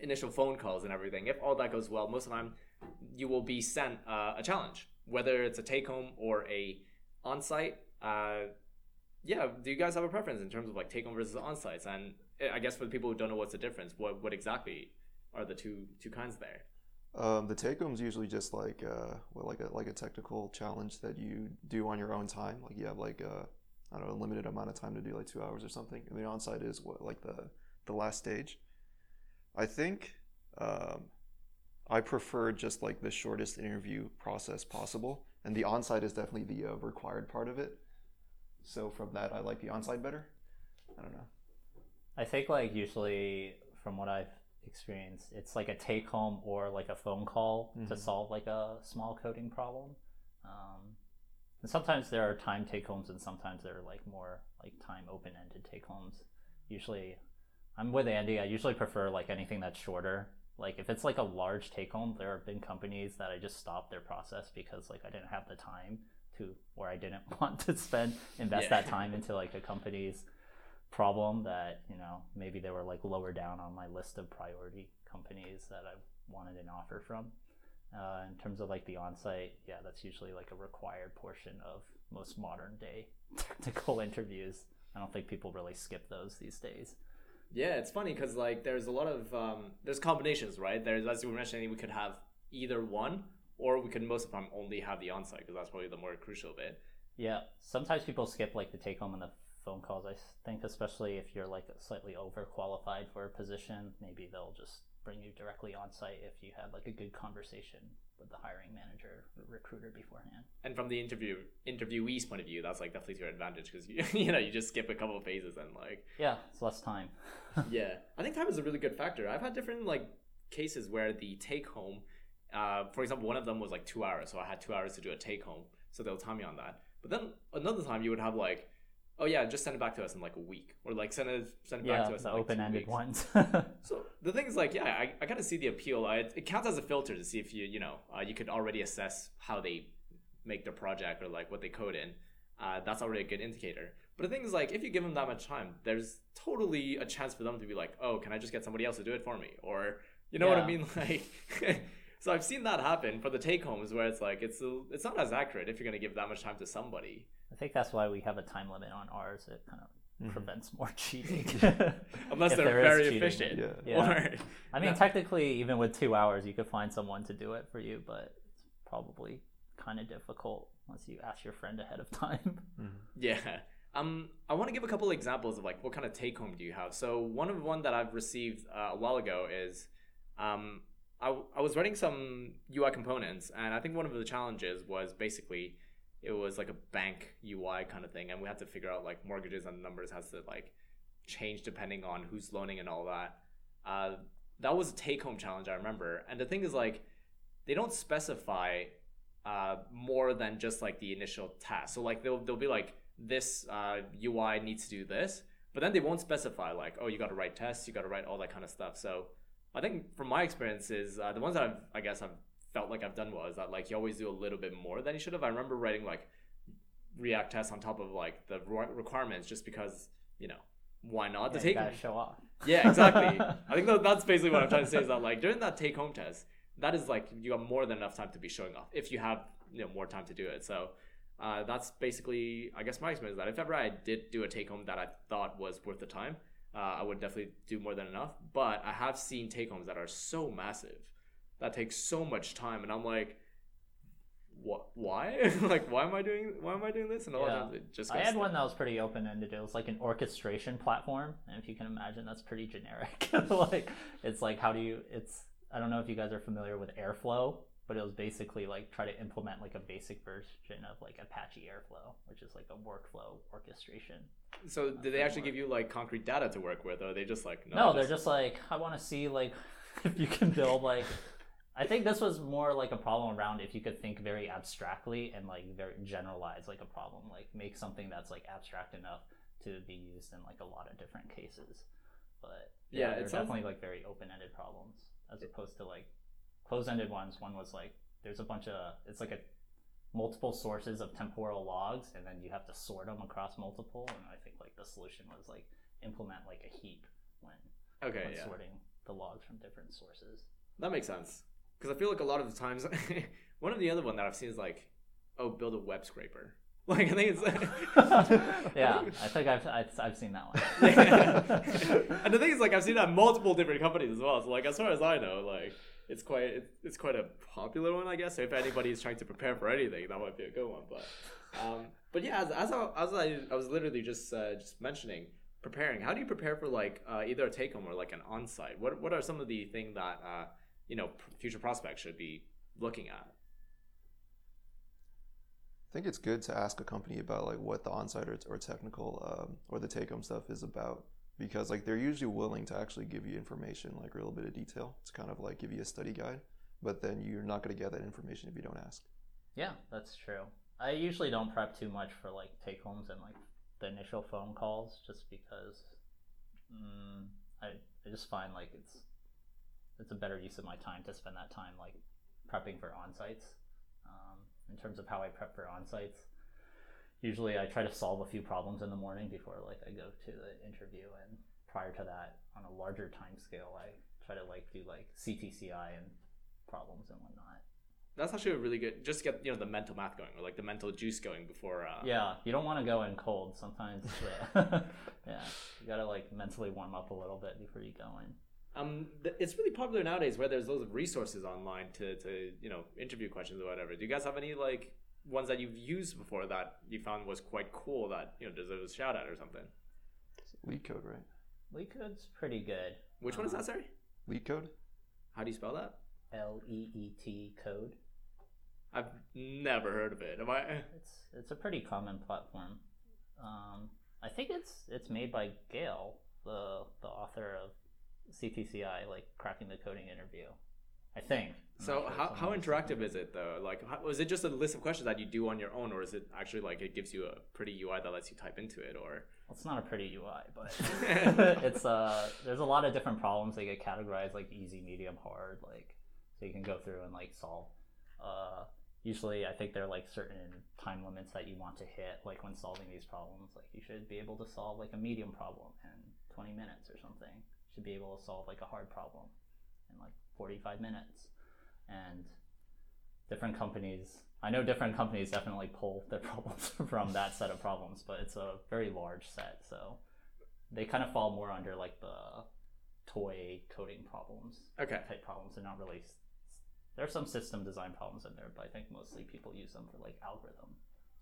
initial phone calls and everything, if all that goes well, most of the time you will be sent uh, a challenge, whether it's a take home or a on site. Uh, yeah, do you guys have a preference in terms of like take home versus on sites? And uh, I guess for the people who don't know what's the difference, what what exactly are the two two kinds there? Um, the take home is usually just like uh, well, like a like a technical challenge that you do on your own time. Like you have like a I don't know a limited amount of time to do like two hours or something. And the onsite is what like the the last stage. I think um, I prefer just like the shortest interview process possible, and the onsite is definitely the uh, required part of it. So from that, I like the onsite better. I don't know. I think like usually from what I've experienced, it's like a take home or like a phone call to Mhm. solve like a small coding problem. Um, and sometimes there are time take homes, and sometimes there are like more like time open ended take homes. Usually, I'm with Andy. I usually prefer like anything that's shorter. Like if it's like a large take home, there have been companies that I just stopped their process because like I didn't have the time to, or I didn't want to spend invest Yeah. that time into like a company's problem that you know maybe they were like lower down on my list of priority companies that I wanted an offer from. Uh, in terms of like the on-site, yeah, that's usually like a required portion of most modern day technical interviews. I don't think people really skip those these days. Yeah, it's funny because like there's a lot of um, there's combinations, right? There's as you were mentioning, we could have either one, or we could most of the time only have the onsite because that's probably the more crucial bit. Yeah, sometimes people skip like the take home and the phone calls. I think especially if you're like slightly overqualified for a position, maybe they'll just bring you directly on site if you had like a good conversation with the hiring manager or recruiter beforehand. And from the interview interviewee's point of view, that's like definitely to your advantage because you you know you just skip a couple of phases and like Yeah, it's less time. yeah, I think time is a really good factor. I've had different like cases where the take home, uh, for example, one of them was like two hours, so I had two hours to do a take home, so they'll tell me on that. But then another time you would have like, oh yeah, just send it back to us in like a week, or like send it send it back to us the in like open ended ones. So the thing is, like, yeah, I, I kind of see the appeal. I, it counts as a filter to see if you, you know, uh, you could already assess how they make their project or like what they code in. Uh, that's already a good indicator. But the thing is, like, if you give them that much time, there's totally a chance for them to be like, oh, can I just get somebody else to do it for me? Or, you know what I Yeah. mean? Like, so I've seen that happen for the take homes where it's like, it's a, it's not as accurate if you're going to give that much time to somebody. I think that's why we have a time limit on ours. It kind of Mhm. prevents more cheating. Unless they're there is very efficient. Yeah. Yeah. Or, I mean, No. technically, even with two hours, you could find someone to do it for you, but it's probably kind of difficult once you ask your friend ahead of time. Yeah. Um, I want to give a couple examples of like what kind of take home do you have. So one of one that I've received uh, a while ago is Um, I, I was writing some UI components, and I think one of the challenges was basically it was like a bank UI kind of thing, and we had to figure out like mortgages and numbers has to like change depending on who's loaning and all that. Uh, that was a take home challenge I remember, and the thing is like they don't specify uh, more than just like the initial task. So like they'll they'll be like this uh, UI needs to do this, but then they won't specify like oh you got to write tests, you got to write all that kind of stuff. So I think from my experiences, uh, the ones that I've I guess I've felt like I've done well is that like you always do a little bit more than you should have. I remember writing like React tests on top of like the requirements just because you know why not the take gotta show off. Yeah, exactly. I think that, that's basically what I'm trying to say is that like during that take home test, that is like you have more than enough time to be showing off if you have you know more time to do it. So uh, that's basically I guess my experience that if ever I did do a take home that I thought was worth the time, uh, I would definitely do more than enough. But I have seen take homes that are so massive that takes so much time, and I'm like, what? Why? like, why am I doing? Why am I doing this? And all of it just. I had stuck. one that was pretty open ended. It was like an orchestration platform, and if you can imagine, that's pretty generic. like, it's like how do you? It's I don't know if you guys are familiar with Airflow, but it was basically like try to implement like a basic version of like Apache Airflow, which is like a workflow orchestration. So uh, did they actually give you like concrete data to work with, or are they just like no? no they're just like I want to see like if you can build like I think this was more like a problem around if you could think very abstractly and like very generalize like a problem, like make something that's like abstract enough to be used in like a lot of different cases. But yeah, yeah they're definitely like very open-ended problems as opposed to like closed-ended ones. One was like there's a bunch of it's like a multiple sources of temporal logs and then you have to sort them across multiple and I think like the solution was like implement like a heap when okay when yeah. sorting the logs from different sources. That makes sense because I feel like a lot of the times, one of the other one that I've seen is like, oh, build a web scraper. Like I think it's yeah, I think I've, I've, I've seen that one. yeah. and the thing is, like I've seen that multiple different companies as well. So like as far as I know, like it's quite it's quite a popular one, I guess. So if anybody is trying to prepare for anything, that might be a good one. But um, but yeah, as, as, I, as I, I was literally just uh, just mentioning preparing. How do you prepare for like uh, either a take home or like an on site? What what are some of the things that uh, you know future prospects should be looking at. I think it's good to ask a company about like what the on-site or, or technical um, or the take-home stuff is about because like they're usually willing to actually give you information like a little bit of detail to kind of like give you a study guide but then you're not going to get that information if you don't ask yeah that's true i usually don't prep too much for like take homes and like the initial phone calls just because mm, I, I just find like it's it's a better use of my time to spend that time like prepping for on sites. Um, in terms of how I prep for on sites, usually I try to solve a few problems in the morning before like I go to the interview, and prior to that, on a larger time scale, I try to like do like CTCI and problems and whatnot. That's actually a really good. Just get you know the mental math going or like the mental juice going before. Uh... Yeah, you don't want to go in cold. Sometimes, yeah, yeah, you gotta like mentally warm up a little bit before you go in. Um, it's really popular nowadays where there's loads of resources online to, to you know interview questions or whatever. Do you guys have any like ones that you've used before that you found was quite cool that you know deserves a shout out or something? LeetCode, right? LeetCode's pretty good. Which one is that? Sorry. LeetCode. How do you spell that? L E E T code. I've never heard of it. Am I? It's it's a pretty common platform. Um, I think it's it's made by Gayle, the the author of CTCI, like cracking the coding interview. I think. I'm so sure how, how interactive is it though? Like, how, was it just a list of questions that you do on your own, or is it actually like it gives you a pretty UI that lets you type into it, or? Well, it's not a pretty UI, but it's uh, there's a lot of different problems. that get categorized like easy, medium, hard, like so you can go through and like solve. Uh, usually, I think there are like certain time limits that you want to hit, like when solving these problems. Like you should be able to solve like a medium problem in 20 minutes or something to be able to solve like a hard problem in like 45 minutes. And different companies, I know different companies definitely pull their problems from that set of problems, but it's a very large set. So they kind of fall more under like the toy coding problems okay. type problems and not really there are some system design problems in there but i think mostly people use them for like algorithm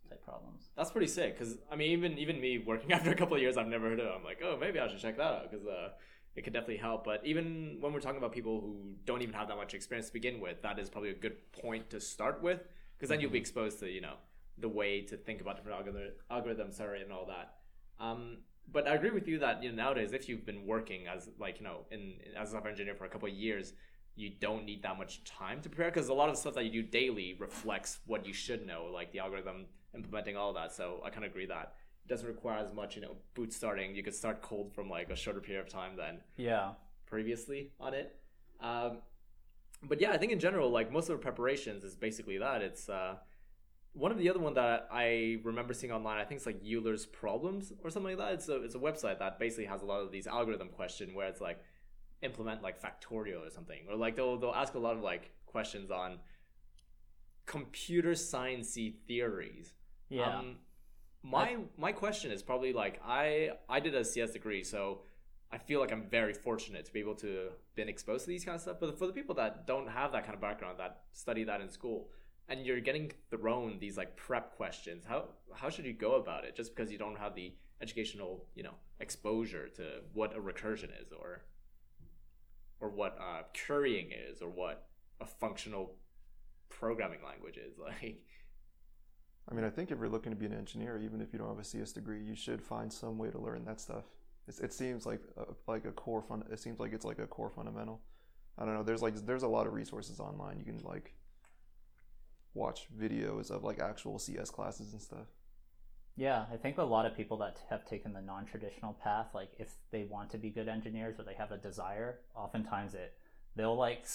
type problems that's pretty sick because i mean even even me working after a couple of years i've never heard of it i'm like oh maybe i should check that out because uh, it could definitely help. But even when we're talking about people who don't even have that much experience to begin with, that is probably a good point to start with because then you'll be exposed to you know the way to think about different algorithm, algorithms, sorry, and all that. Um, but I agree with you that you know nowadays, if you've been working as like you know in as a software engineer for a couple of years, you don't need that much time to prepare because a lot of the stuff that you do daily reflects what you should know, like the algorithm implementing all that. So I kind of agree that doesn't require as much, you know, boot starting. You could start cold from like a shorter period of time than Yeah. previously on it. Um, but yeah, I think in general, like most of the preparations is basically that. It's uh, one of the other one that I remember seeing online. I think it's like Euler's problems or something like that. It's a it's a website that basically has a lot of these algorithm question where it's like implement like factorial or something, or like they'll they'll ask a lot of like questions on computer sciencey theories. Yeah. Um, my my question is probably like I I did a CS degree, so I feel like I'm very fortunate to be able to been exposed to these kind of stuff. But for the people that don't have that kind of background, that study that in school, and you're getting thrown these like prep questions, how how should you go about it? Just because you don't have the educational you know exposure to what a recursion is, or or what uh, currying is, or what a functional programming language is like. I mean, I think if you're looking to be an engineer, even if you don't have a CS degree, you should find some way to learn that stuff. It's, it seems like a, like a core fun. It seems like it's like a core fundamental. I don't know. There's like there's a lot of resources online. You can like watch videos of like actual CS classes and stuff. Yeah, I think a lot of people that have taken the non-traditional path, like if they want to be good engineers or they have a desire, oftentimes it they'll like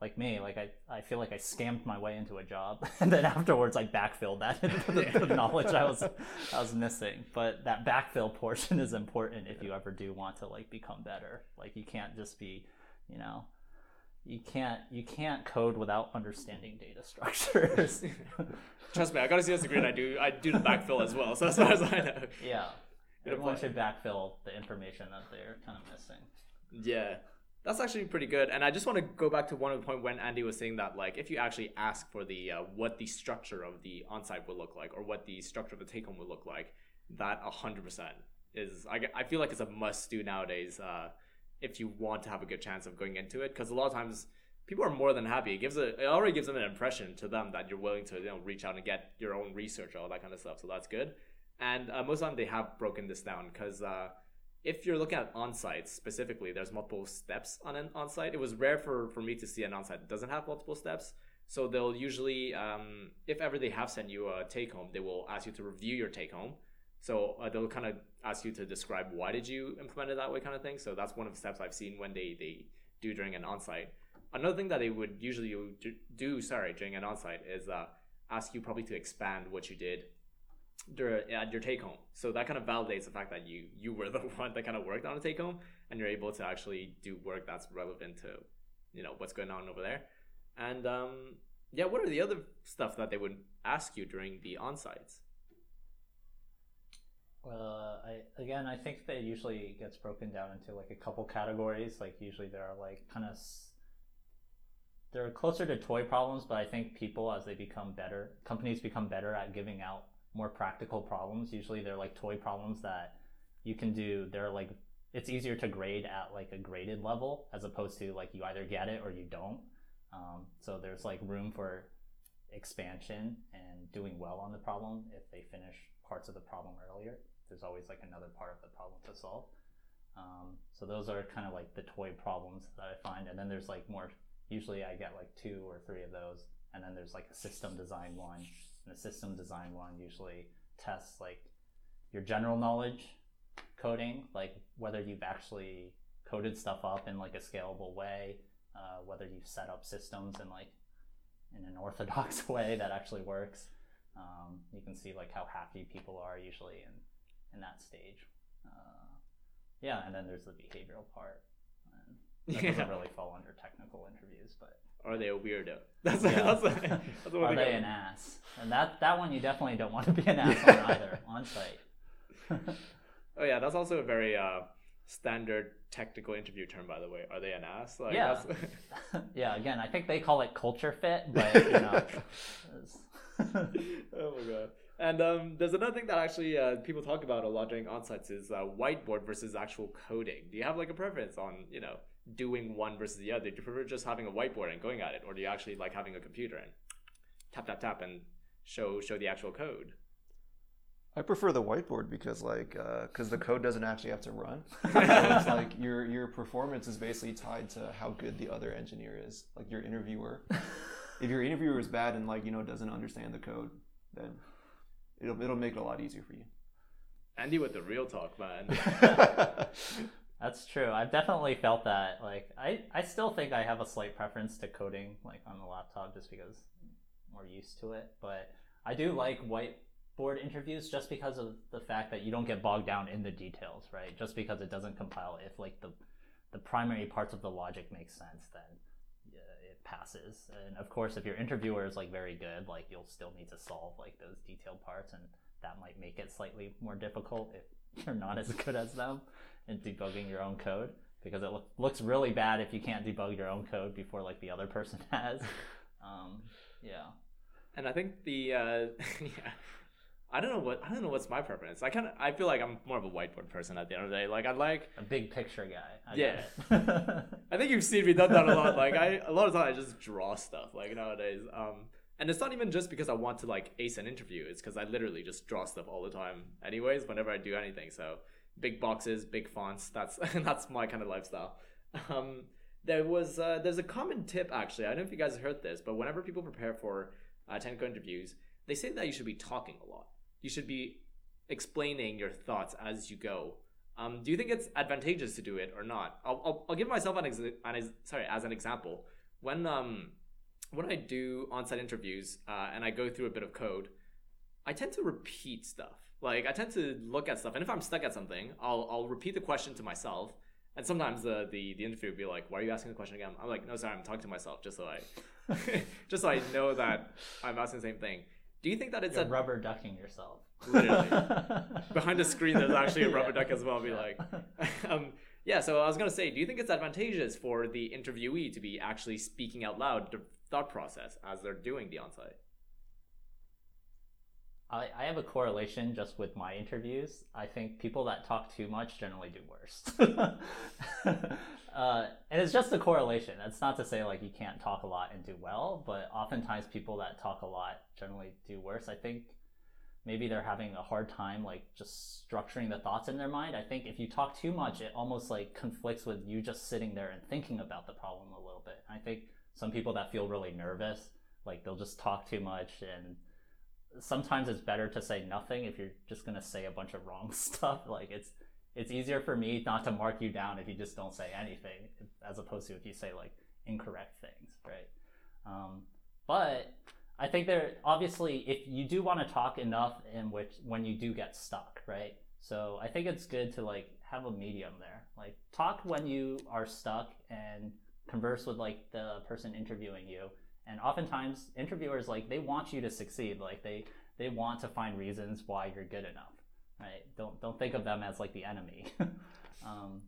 like me, like I, I feel like I scammed my way into a job and then afterwards I backfilled that the, the knowledge I was I was missing. But that backfill portion is important if you ever do want to like become better. Like you can't just be, you know, you can't you can't code without understanding data structures. Trust me, I got a CS degree and I do I do the backfill as well. So as far as I know, Yeah. Everyone should backfill the information that they're kind of missing. yeah, that's actually pretty good. And I just want to go back to one of the point when Andy was saying that like if you actually ask for the uh, what the structure of the onsite would look like or what the structure of the take home would look like, that hundred percent is I, I feel like it's a must do nowadays. Uh, if you want to have a good chance of going into it, because a lot of times people are more than happy. It gives a it already gives them an impression to them that you're willing to you know reach out and get your own research all that kind of stuff. So that's good. And uh, most of the time they have broken this down because uh, if you're looking at on-sites specifically, there's multiple steps on an on-site. It was rare for, for me to see an on-site that doesn't have multiple steps. So they'll usually, um, if ever they have sent you a take-home, they will ask you to review your take-home. So uh, they'll kind of ask you to describe why did you implement it that way, kind of thing. So that's one of the steps I've seen when they they do during an on-site. Another thing that they would usually do, do sorry, during an on-site is uh, ask you probably to expand what you did dur- at your take home. So that kind of validates the fact that you you were the one that kind of worked on a take home, and you're able to actually do work that's relevant to, you know, what's going on over there. And um, yeah, what are the other stuff that they would ask you during the on sites? Uh, I again, I think that usually gets broken down into like a couple categories. Like usually there are like kind of they're closer to toy problems, but I think people as they become better, companies become better at giving out more practical problems. Usually they're like toy problems that you can do. They're like it's easier to grade at like a graded level as opposed to like you either get it or you don't. Um, so there's like room for expansion and doing well on the problem if they finish parts of the problem earlier. There's always like another part of the problem to solve. Um, so those are kind of like the toy problems that I find, and then there's like more. Usually, I get like two or three of those, and then there's like a system design one. And the system design one usually tests like your general knowledge coding, like whether you've actually coded stuff up in like a scalable way, uh, whether you've set up systems in like in an orthodox way that actually works. Um, you can see like how happy people are usually in in that stage. Uh, yeah, and then there's the behavioral part. And that doesn't really fall under technical interviews, but Are they a weirdo? That's yeah. that's, that's, that's what are they an ass? And that that one you definitely don't want to be an ass on either on site. Oh yeah, that's also a very uh, standard technical interview term, by the way. Are they an ass? Like, Yeah. yeah, again, I think they call it culture fit, but you know, oh my god. And um, there's another thing that actually uh, people talk about a lot during onsites is uh, whiteboard versus actual coding. Do you have like a preference on you know doing one versus the other? Do you prefer just having a whiteboard and going at it, or do you actually like having a computer and tap tap tap and show show the actual code? I prefer the whiteboard because like uh, because the code doesn't actually have to run. so it's like your your performance is basically tied to how good the other engineer is, like your interviewer. if your interviewer is bad and like you know doesn't understand the code, then it'll it'll make it a lot easier for you. Andy with the real talk, man. That's true. I've definitely felt that. Like, I, I still think I have a slight preference to coding, like on the laptop, just because more used to it. But I do like whiteboard interviews just because of the fact that you don't get bogged down in the details, right? Just because it doesn't compile. If like the the primary parts of the logic make sense, then it passes. And of course, if your interviewer is like very good, like you'll still need to solve like those detailed parts, and that might make it slightly more difficult if you're not as good as them in debugging your own code because it look, looks really bad if you can't debug your own code before like the other person has. Um, yeah. And I think the uh, yeah, I don't know what I don't know what's my preference. I kind of I feel like I'm more of a whiteboard person at the end of the day. Like I like a big picture guy. I yeah. I think you've seen me done that a lot. Like I a lot of times I just draw stuff. Like nowadays. Um, and it's not even just because I want to like ace an interview. It's because I literally just draw stuff all the time, anyways. Whenever I do anything, so big boxes, big fonts. That's that's my kind of lifestyle. Um, there was uh, there's a common tip actually. I don't know if you guys heard this, but whenever people prepare for uh, technical interviews, they say that you should be talking a lot. You should be explaining your thoughts as you go. Um, do you think it's advantageous to do it or not? I'll, I'll, I'll give myself an, ex- an ex- sorry as an example. When um when I do on-site interviews uh, and I go through a bit of code, I tend to repeat stuff. Like I tend to look at stuff, and if I'm stuck at something, I'll I'll repeat the question to myself. And sometimes the the the interview will be like, "Why are you asking the question again?" I'm like, "No, sorry, I'm talking to myself, just so I, just so I know that I'm asking the same thing." Do you think that it's You're a rubber ducking yourself? Literally. behind the screen? There's actually a rubber duck as well. Be Yeah. like, um, yeah. So I was gonna say, do you think it's advantageous for the interviewee to be actually speaking out loud thought process as they're doing the onsite? I, I have a correlation just with my interviews. I think people that talk too much generally do worse. uh, and it's just a correlation. That's not to say like you can't talk a lot and do well, but oftentimes people that talk a lot generally do worse. I think maybe they're having a hard time like just structuring the thoughts in their mind. I think if you talk too much, it almost like conflicts with you just sitting there and thinking about the problem a little bit. I think some people that feel really nervous, like they'll just talk too much and sometimes it's better to say nothing if you're just going to say a bunch of wrong stuff. Like it's it's easier for me not to mark you down if you just don't say anything as opposed to if you say like incorrect things right? Um, but i think there obviously if you do want to talk enough in which when you do get stuck right? So i think it's good to like have a medium there. Like talk when you are stuck and converse with like the person interviewing you and oftentimes interviewers like they want you to succeed like they they want to find reasons why you're good enough right don't don't think of them as like the enemy um,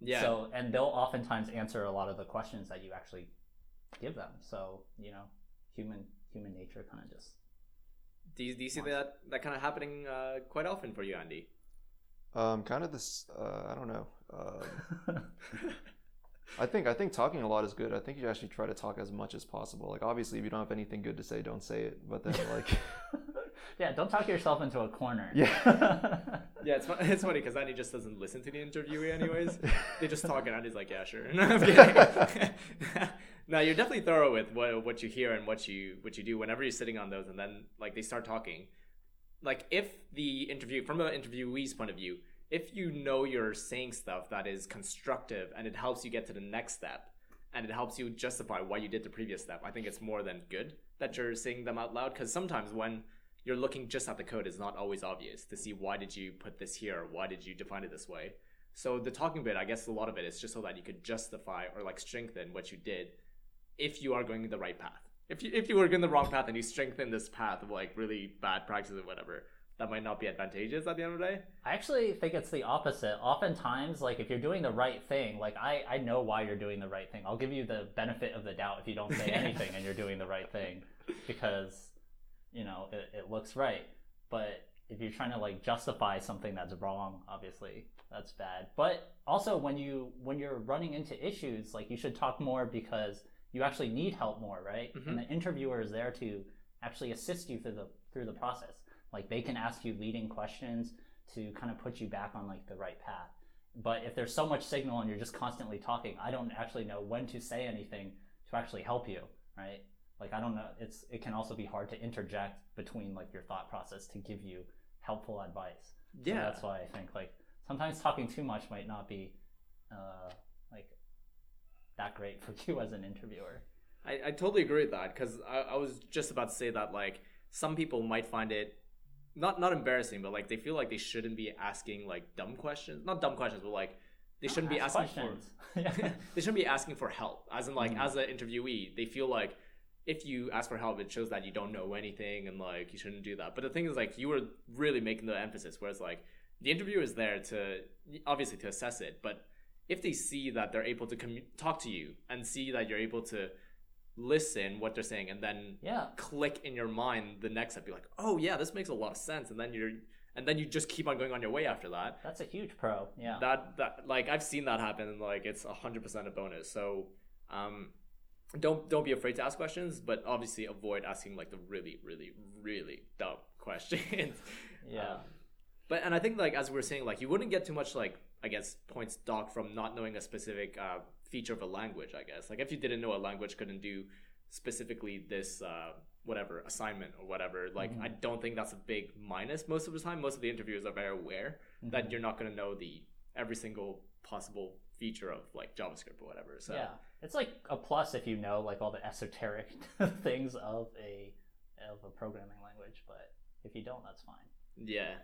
Yeah. so and they'll oftentimes answer a lot of the questions that you actually give them so you know human human nature kind of just do you, do you see that that kind of happening uh, quite often for you, Andy? Um, kind of this. Uh, I don't know. Um, I think I think talking a lot is good. I think you actually try to talk as much as possible. Like obviously, if you don't have anything good to say, don't say it. But then like, yeah don't talk yourself into a corner yeah, Yeah, it's, fun, it's funny because Andy just doesn't listen to the interviewee anyways. they just talk and Andy's like, yeah, sure. No, I'm kidding. no, you're definitely thorough with what, what you hear and what you what you do whenever you're sitting on those and then like they start talking. Like if the interview from an interviewee's point of view, if you know you're saying stuff that is constructive and it helps you get to the next step and it helps you justify why you did the previous step, I think it's more than good that you're saying them out loud because sometimes when you're looking just at the code it's not always obvious to see why did you put this here why did you define it this way. So the talking bit i guess a lot of it is just so that you could justify or like strengthen what you did if you are going the right path. If you if you were going the wrong path and you strengthen this path of like really bad practices or whatever that might not be advantageous at the end of the day I actually think it's the opposite. Oftentimes, like if you're doing the right thing, like I, I know why you're doing the right thing. I'll give you the benefit of the doubt if you don't say anything and you're doing the right thing, because you know it, it looks right. But if you're trying to like justify something that's wrong, obviously that's bad. But also when you when you're running into issues, like you should talk more because you actually need help more, right? Mhm. And the interviewer is there to actually assist you through the through the process. Like they can ask you leading questions to kind of put you back on like the right path. But if there's so much signal and you're just constantly talking, I don't actually know when to say anything to actually help you, right? Like I don't know. It's it can also be hard to interject between like your thought process to give you helpful advice. So Yeah. that's why I think like sometimes talking too much might not be uh, like that great for you as an interviewer. I, I totally agree with that because I, I was just about to say that like some people might find it not not embarrassing, but like they feel like they shouldn't be asking like dumb questions. Not dumb questions, but like they shouldn't be Ask asking for questions. they shouldn't be asking for help. As in like Mm. as an interviewee, they feel like if you ask for help, it shows that you don't know anything and like you shouldn't do that. But the thing is like you were really making the emphasis, whereas like the interviewer is there to obviously to assess it, but if they see that they're able to commu- talk to you and see that you're able to listen what they're saying and then yeah. click in your mind the next step, you're like, oh yeah, this makes a lot of sense, and then you're and then you just keep on going on your way after that That's a huge pro. Yeah. that that like I've seen that happen like it's hundred percent a bonus. So um don't don't be afraid to ask questions, but obviously avoid asking like the really, really, really dumb questions. yeah. Um, but and I think like as we were saying, like you wouldn't get too much like I guess points docked from not knowing a specific uh, feature of a language. I guess like if you didn't know a language couldn't do specifically this uh, whatever assignment or whatever. Like I don't think that's a big minus most of the time. Most of the interviewers are very aware that you're not going to know the every single possible feature of like JavaScript or whatever. So Yeah, it's like a plus if you know like all the esoteric things of a of a programming language, but if you don't, that's fine. Yeah.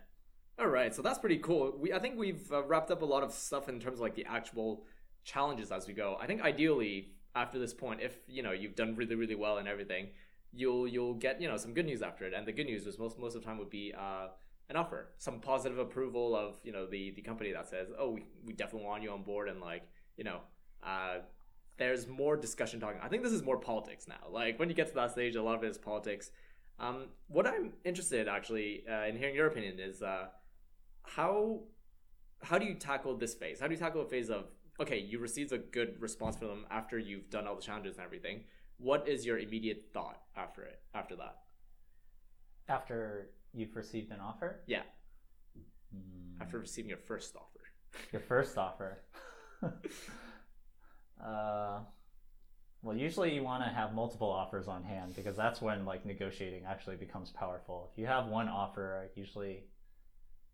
All right, so that's pretty cool. We I think we've uh, wrapped up a lot of stuff in terms of like the actual challenges as we go. I think ideally after this point, if you know you've done really really well and everything, you'll you'll get you know some good news after it. And the good news is most most of the time would be uh, an offer, some positive approval of you know the the company that says, oh, we, we definitely want you on board, and like you know. Uh, there's more discussion talking. I think this is more politics now. Like when you get to that stage, a lot of it is politics. Um, what I'm interested actually uh, in hearing your opinion is uh, how how do you tackle this phase? How do you tackle a phase of okay, you received a good response from them after you've done all the challenges and everything. What is your immediate thought after it? After that, After you've received an offer, yeah, Hmm. after receiving your first offer. your first offer. uh, well, usually you want to have multiple offers on hand because that's when like negotiating actually becomes powerful. If you have one offer, usually,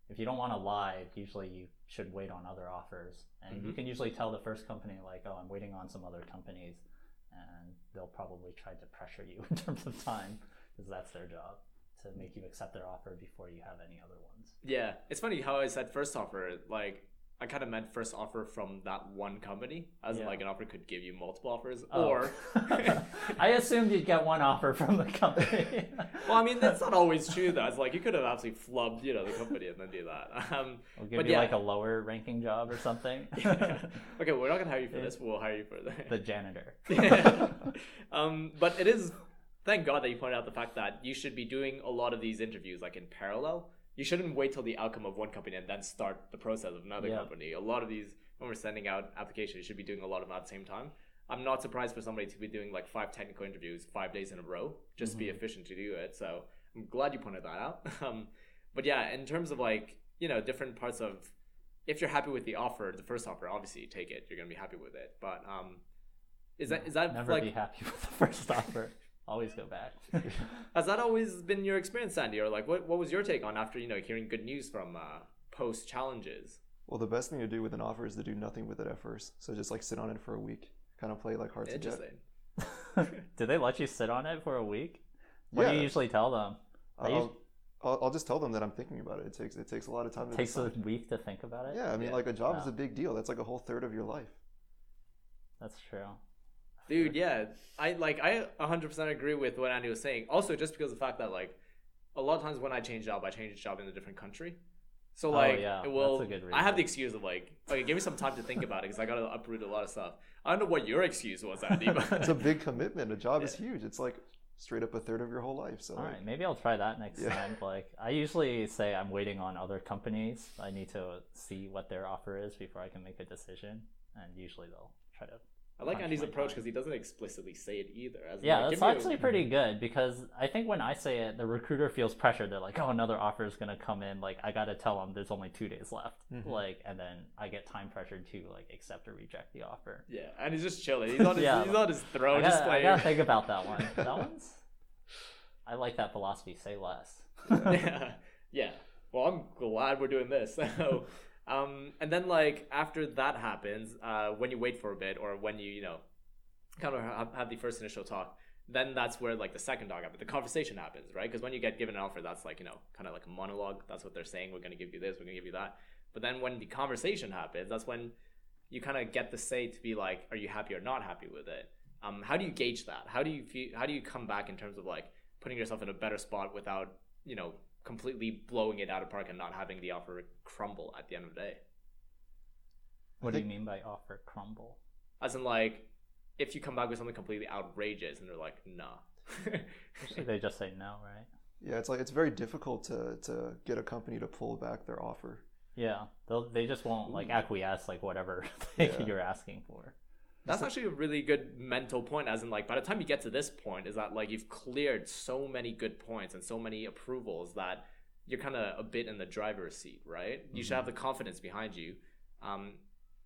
if you don't want to lie, usually you should wait on other offers, and you Mhm. can usually tell the first company like, "Oh, I'm waiting on some other companies," and they'll probably try to pressure you in terms of time because that's their job to make you accept their offer before you have any other ones. Yeah, it's funny how I said first offer. Like I kind of meant first offer from that one company, as in Yeah. like an offer could give you multiple offers, Oh. or I assumed you'd get one offer from the company. well, I mean that's not always true though. It's like you could have absolutely flubbed, you know, the company and then do that. Um, We'll give But you yeah. like a lower ranking job or something. okay, we're not gonna hire you for this. We'll hire you for the. the janitor. um, but it is thank God that you pointed out the fact that you should be doing a lot of these interviews like in parallel. You shouldn't wait till the outcome of one company and then start the process of another Yeah. company. A lot of these, when we're sending out applications, you should be doing a lot of them at the same time. I'm not surprised for somebody to be doing like five technical interviews five days in a row just to be efficient to do it. So I'm glad you pointed that out. Um, but yeah, in terms of like you know different parts of if you're happy with the offer, the first offer, obviously take it. You're gonna be happy with it. But um, is that is that Never like be happy with the first offer. Always go back. has that always been your experience, Andy, or like what what was your take on after you know hearing good news from uh, post challenges? Well, the best thing to do with an offer is to do nothing with it at first. So just like sit on it for a week, kind of play like hard to get. Interesting. Do they let you sit on it for a week? What do you usually tell them? I'll, I'll, I'll just tell them that I'm thinking about it. It takes it takes a lot of time to takes a week to think about it. Yeah, I mean, Yeah. like a job is a big deal. That's like a whole third of your life. That's true. Dude, yeah, I like I 100% agree with what Andy was saying. Also, just because of the fact that like a lot of times when I change job, I change job in a different country. So Oh, like, yeah, it will. that's a good I have the excuse of like, okay, give me some time to think about it because I gotta uproot a lot of stuff. I don't know what your excuse was, Andy, But It's a big commitment. A job is huge. It's like straight up a third of your whole life. So All like, right, maybe I'll try that next Yeah. time. Like I usually say I'm waiting on other companies. I need to see what their offer is before I can make a decision, and usually they'll try to. I like Andy's approach because he doesn't explicitly say it either. As Yeah, like, that's me a- actually pretty good because I think when I say it, the recruiter feels pressure. They're like, "Oh, another offer is gonna come in. Like I gotta tell them there's only two days left." Mhm. Like, and then I get time pressured to like accept or reject the offer. Yeah, and he's just chilling. He's on his, Yeah. he's on his I throne, just gotta, I playing. gotta think about that one. That one's. I like that philosophy. Say less. yeah, yeah. Well, I'm glad we're doing this. So, um, and then like after that happens, uh, when you wait for a bit, or when you you know, kind of have, the first initial talk, then that's where like the second dog happens. The conversation happens, right? Because when you get given an offer, that's like you know, kind of like a monologue. That's what they're saying. We're gonna give you this. We're gonna give you that. But then when the conversation happens, that's when you kind of get the say to be like, are you happy or not happy with it? Um, how do you gauge that? How do you feel? How do you come back in terms of like putting yourself in a better spot without you know completely blowing it out of park and not having the offer crumble at the end of the day? What do you mean by offer crumble? As in like, if you come back with something completely outrageous and they're like, nah. Usually they just say no, right? yeah, it's like it's very difficult to to get a company to pull back their offer. Yeah, they'll they just won't like acquiesce like whatever thing Yeah. you're asking for. That's actually a really good mental point, as in like by the time you get to this point, is that like you've cleared so many good points and so many approvals that you're kind of a bit in the driver's seat, right? You should have the confidence behind you. Um,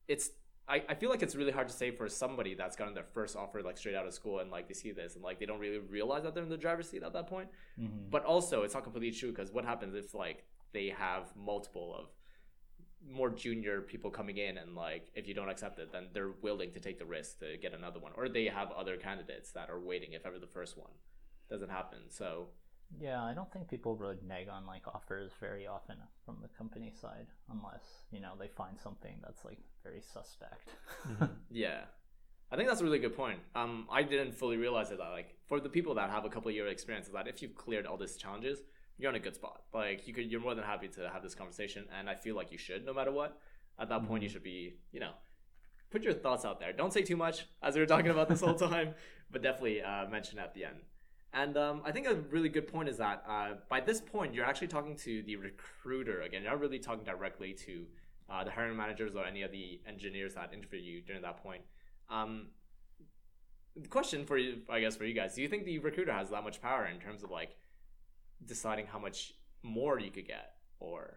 it's I, I feel like it's really hard to say for somebody that's gotten their first offer like straight out of school and like they see this and like they don't really realize that they're in the driver's seat at that point. Mhm. But also, it's not completely true because what happens if like they have multiple of more junior people coming in and like if you don't accept it, then they're willing to take the risk to get another one, or they have other candidates that are waiting if ever the first one doesn't happen. So Yeah, I don't think people really nag on like offers very often from the company side, unless you know they find something that's like very suspect. yeah. I think that's a really good point. Um, I didn't fully realize it that like for the people that have a couple of year experience, is that if you've cleared all these challenges, you're in a good spot. Like you could, you're more than happy to have this conversation, and I feel like you should, no matter what. At that point, you should be, you know, put your thoughts out there. Don't say too much, as we were talking about this whole time, but definitely uh, mention at the end. And um, I think a really good point is that uh, by this point, you're actually talking to the recruiter again. You're not really talking directly to uh, the hiring managers or any of the engineers that interview you during that point. Um, the question for you, I guess, for you guys, do you think the recruiter has that much power in terms of like deciding how much more you could get, or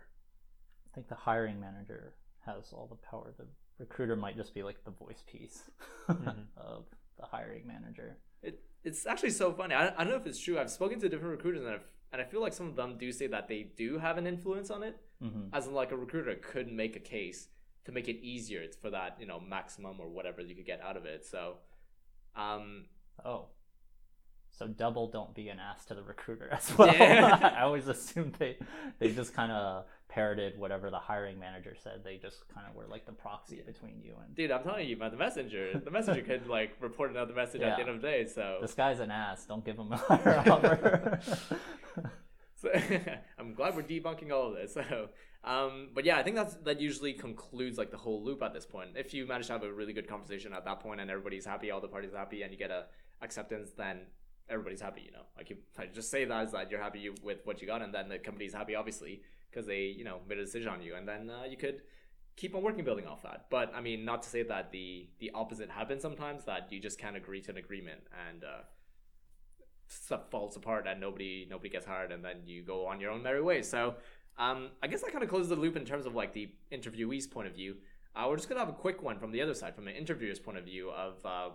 I think the hiring manager has all the power. The recruiter might just be like the voice piece of the hiring manager. it, it's actually so funny. I, I don't know if it's true. I've spoken to different recruiters, and, I've, and I feel like some of them do say that they do have an influence on it. hmm As in, like a recruiter could make a case to make it easier for that, you know, maximum or whatever you could get out of it. So, um, Oh. So double don't be an ass to the recruiter as well. Yeah. I always assumed they they just kind of parroted whatever the hiring manager said. They just kind of were like the proxy between you and dude, I'm telling you about the messenger. The messenger could like report another message at the end of the day. So, this guy's an ass. Don't give him a higher offer. so I'm glad we're debunking all of this. So, um, but yeah, I think that's that usually concludes like the whole loop at this point. If you manage to have a really good conversation at that point and everybody's happy, all the parties happy, and you get a acceptance, then everybody's happy. You know, like you I just say that is that you're happy with what you got, and then the company's happy, obviously, because they you know made a decision on you, and then uh, you could keep on working building off that. But I mean, not to say that the the opposite happens sometimes that you just can't agree to an agreement and. Uh, stuff falls apart and nobody nobody gets hired and then you go on your own merry way so um, i guess that kind of closes the loop in terms of like the interviewee's point of view uh, we're just gonna have a quick one from the other side from an interviewer's point of view of uh,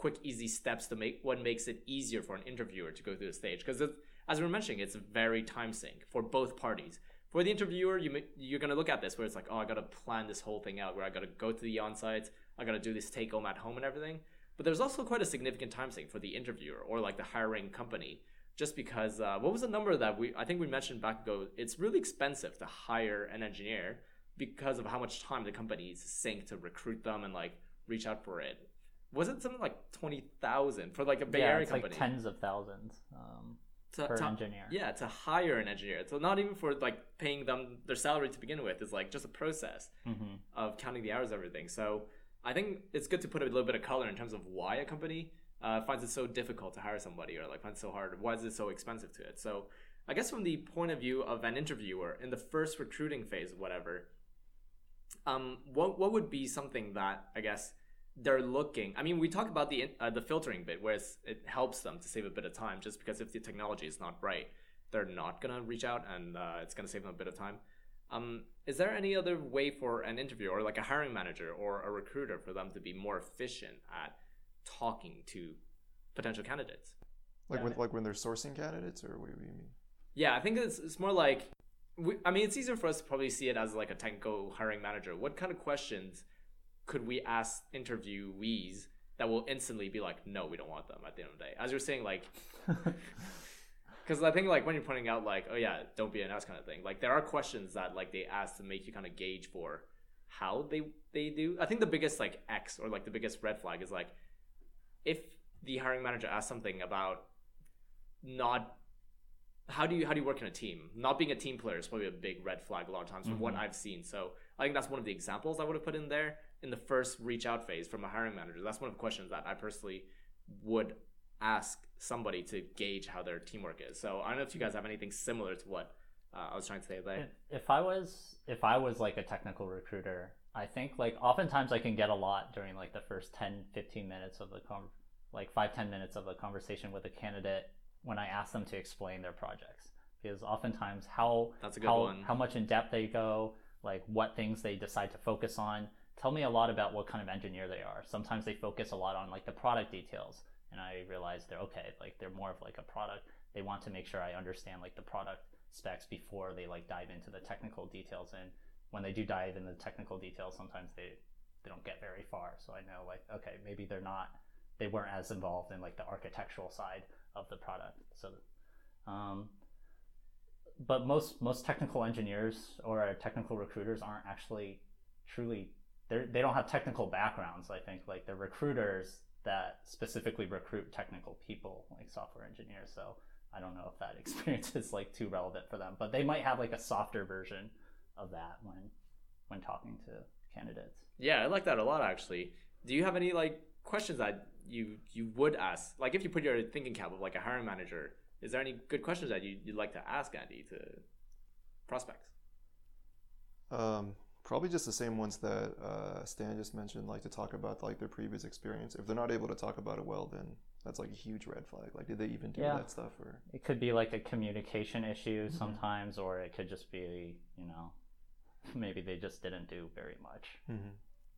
quick easy steps to make what makes it easier for an interviewer to go through the stage because as we were mentioning it's very time sink for both parties for the interviewer you you're gonna look at this where it's like oh i gotta plan this whole thing out where i gotta go to the on-sites i gotta do this take home at home and everything but there's also quite a significant time sink for the interviewer or like the hiring company, just because uh, what was the number that we I think we mentioned back ago? It's really expensive to hire an engineer because of how much time the companies sink to recruit them and like reach out for it. Was it something like twenty thousand for like a Bay yeah, Area it's company? like tens of thousands um, to, per to- engineer. Yeah, to hire an engineer. So not even for like paying them their salary to begin with. It's like just a process hmm of counting the hours and everything. So I think it's good to put a little bit of color in terms of why a company uh, finds it so difficult to hire somebody or like finds it so hard? Why is it so expensive to it? So I guess from the point of view of an interviewer in the first recruiting phase, whatever, um, what what would be something that I guess they're looking? I mean, we talk about the uh, the filtering bit, where it helps them to save a bit of time, just because if the technology is not right, they're not gonna reach out, and uh, it's gonna save them a bit of time. Um, is there any other way for an interviewer or like a hiring manager or a recruiter for them to be more efficient at talking to potential candidates? Like when like when they're sourcing candidates, or what do you mean? Yeah, I think it's it's more like we, I mean, it's easier for us to probably see it as like a technical hiring manager. What kind of questions could we ask interviewees that will instantly be like, no, we don't want them at the end of the day? As you're saying, like, because I think like when you're pointing out like, oh yeah, don't be an ass kind of thing. Like there are questions that like they ask to make you kind of gauge for how they they do. I think the biggest like X or like the biggest red flag is like if the hiring manager asks something about not how do you how do you work in a team? Not being a team player is probably a big red flag a lot of times from mm-hmm. what I've seen. So I think that's one of the examples I would have put in there in the first reach out phase from a hiring manager. That's one of the questions that I personally would ask somebody to gauge how their teamwork is. So I don't know if you guys have anything similar to what uh, I was trying to say there. If I was if I was like a technical recruiter, I think like oftentimes I can get a lot during like the first 10 15 minutes of the com- like 5 10 minutes of a conversation with a candidate when I ask them to explain their projects because oftentimes how how, one. how much in depth they go, like what things they decide to focus on, tell me a lot about what kind of engineer they are. Sometimes they focus a lot on like the product details, and I realize they're okay, like they're more of like a product. They want to make sure I understand like the product specs before they like dive into the technical details. And when they do dive into the technical details, sometimes they they don't get very far. So I know like okay, maybe they're not they weren't as involved in like the architectural side of the product. So, um, but most most technical engineers or technical recruiters aren't actually truly they they don't have technical backgrounds. I think like they're recruiters that specifically recruit technical people, like software engineers. So I don't know if that experience is like too relevant for them, but they might have like a softer version of that when when talking to candidates. Yeah, I like that a lot actually. Do you have any like questions that you you would ask? Like if you put your thinking cap of like a hiring manager, is there any good questions that you, you'd like to ask Andy to prospects? Um, probably just the same ones that uh, Stan just mentioned, like to talk about like their previous experience. If they're not able to talk about it well, then that's like a huge red flag. Like, did they even do yeah. that stuff? Or it could be like a communication issue mm-hmm. sometimes, or it could just be you know maybe they just didn't do very much. Mm-hmm.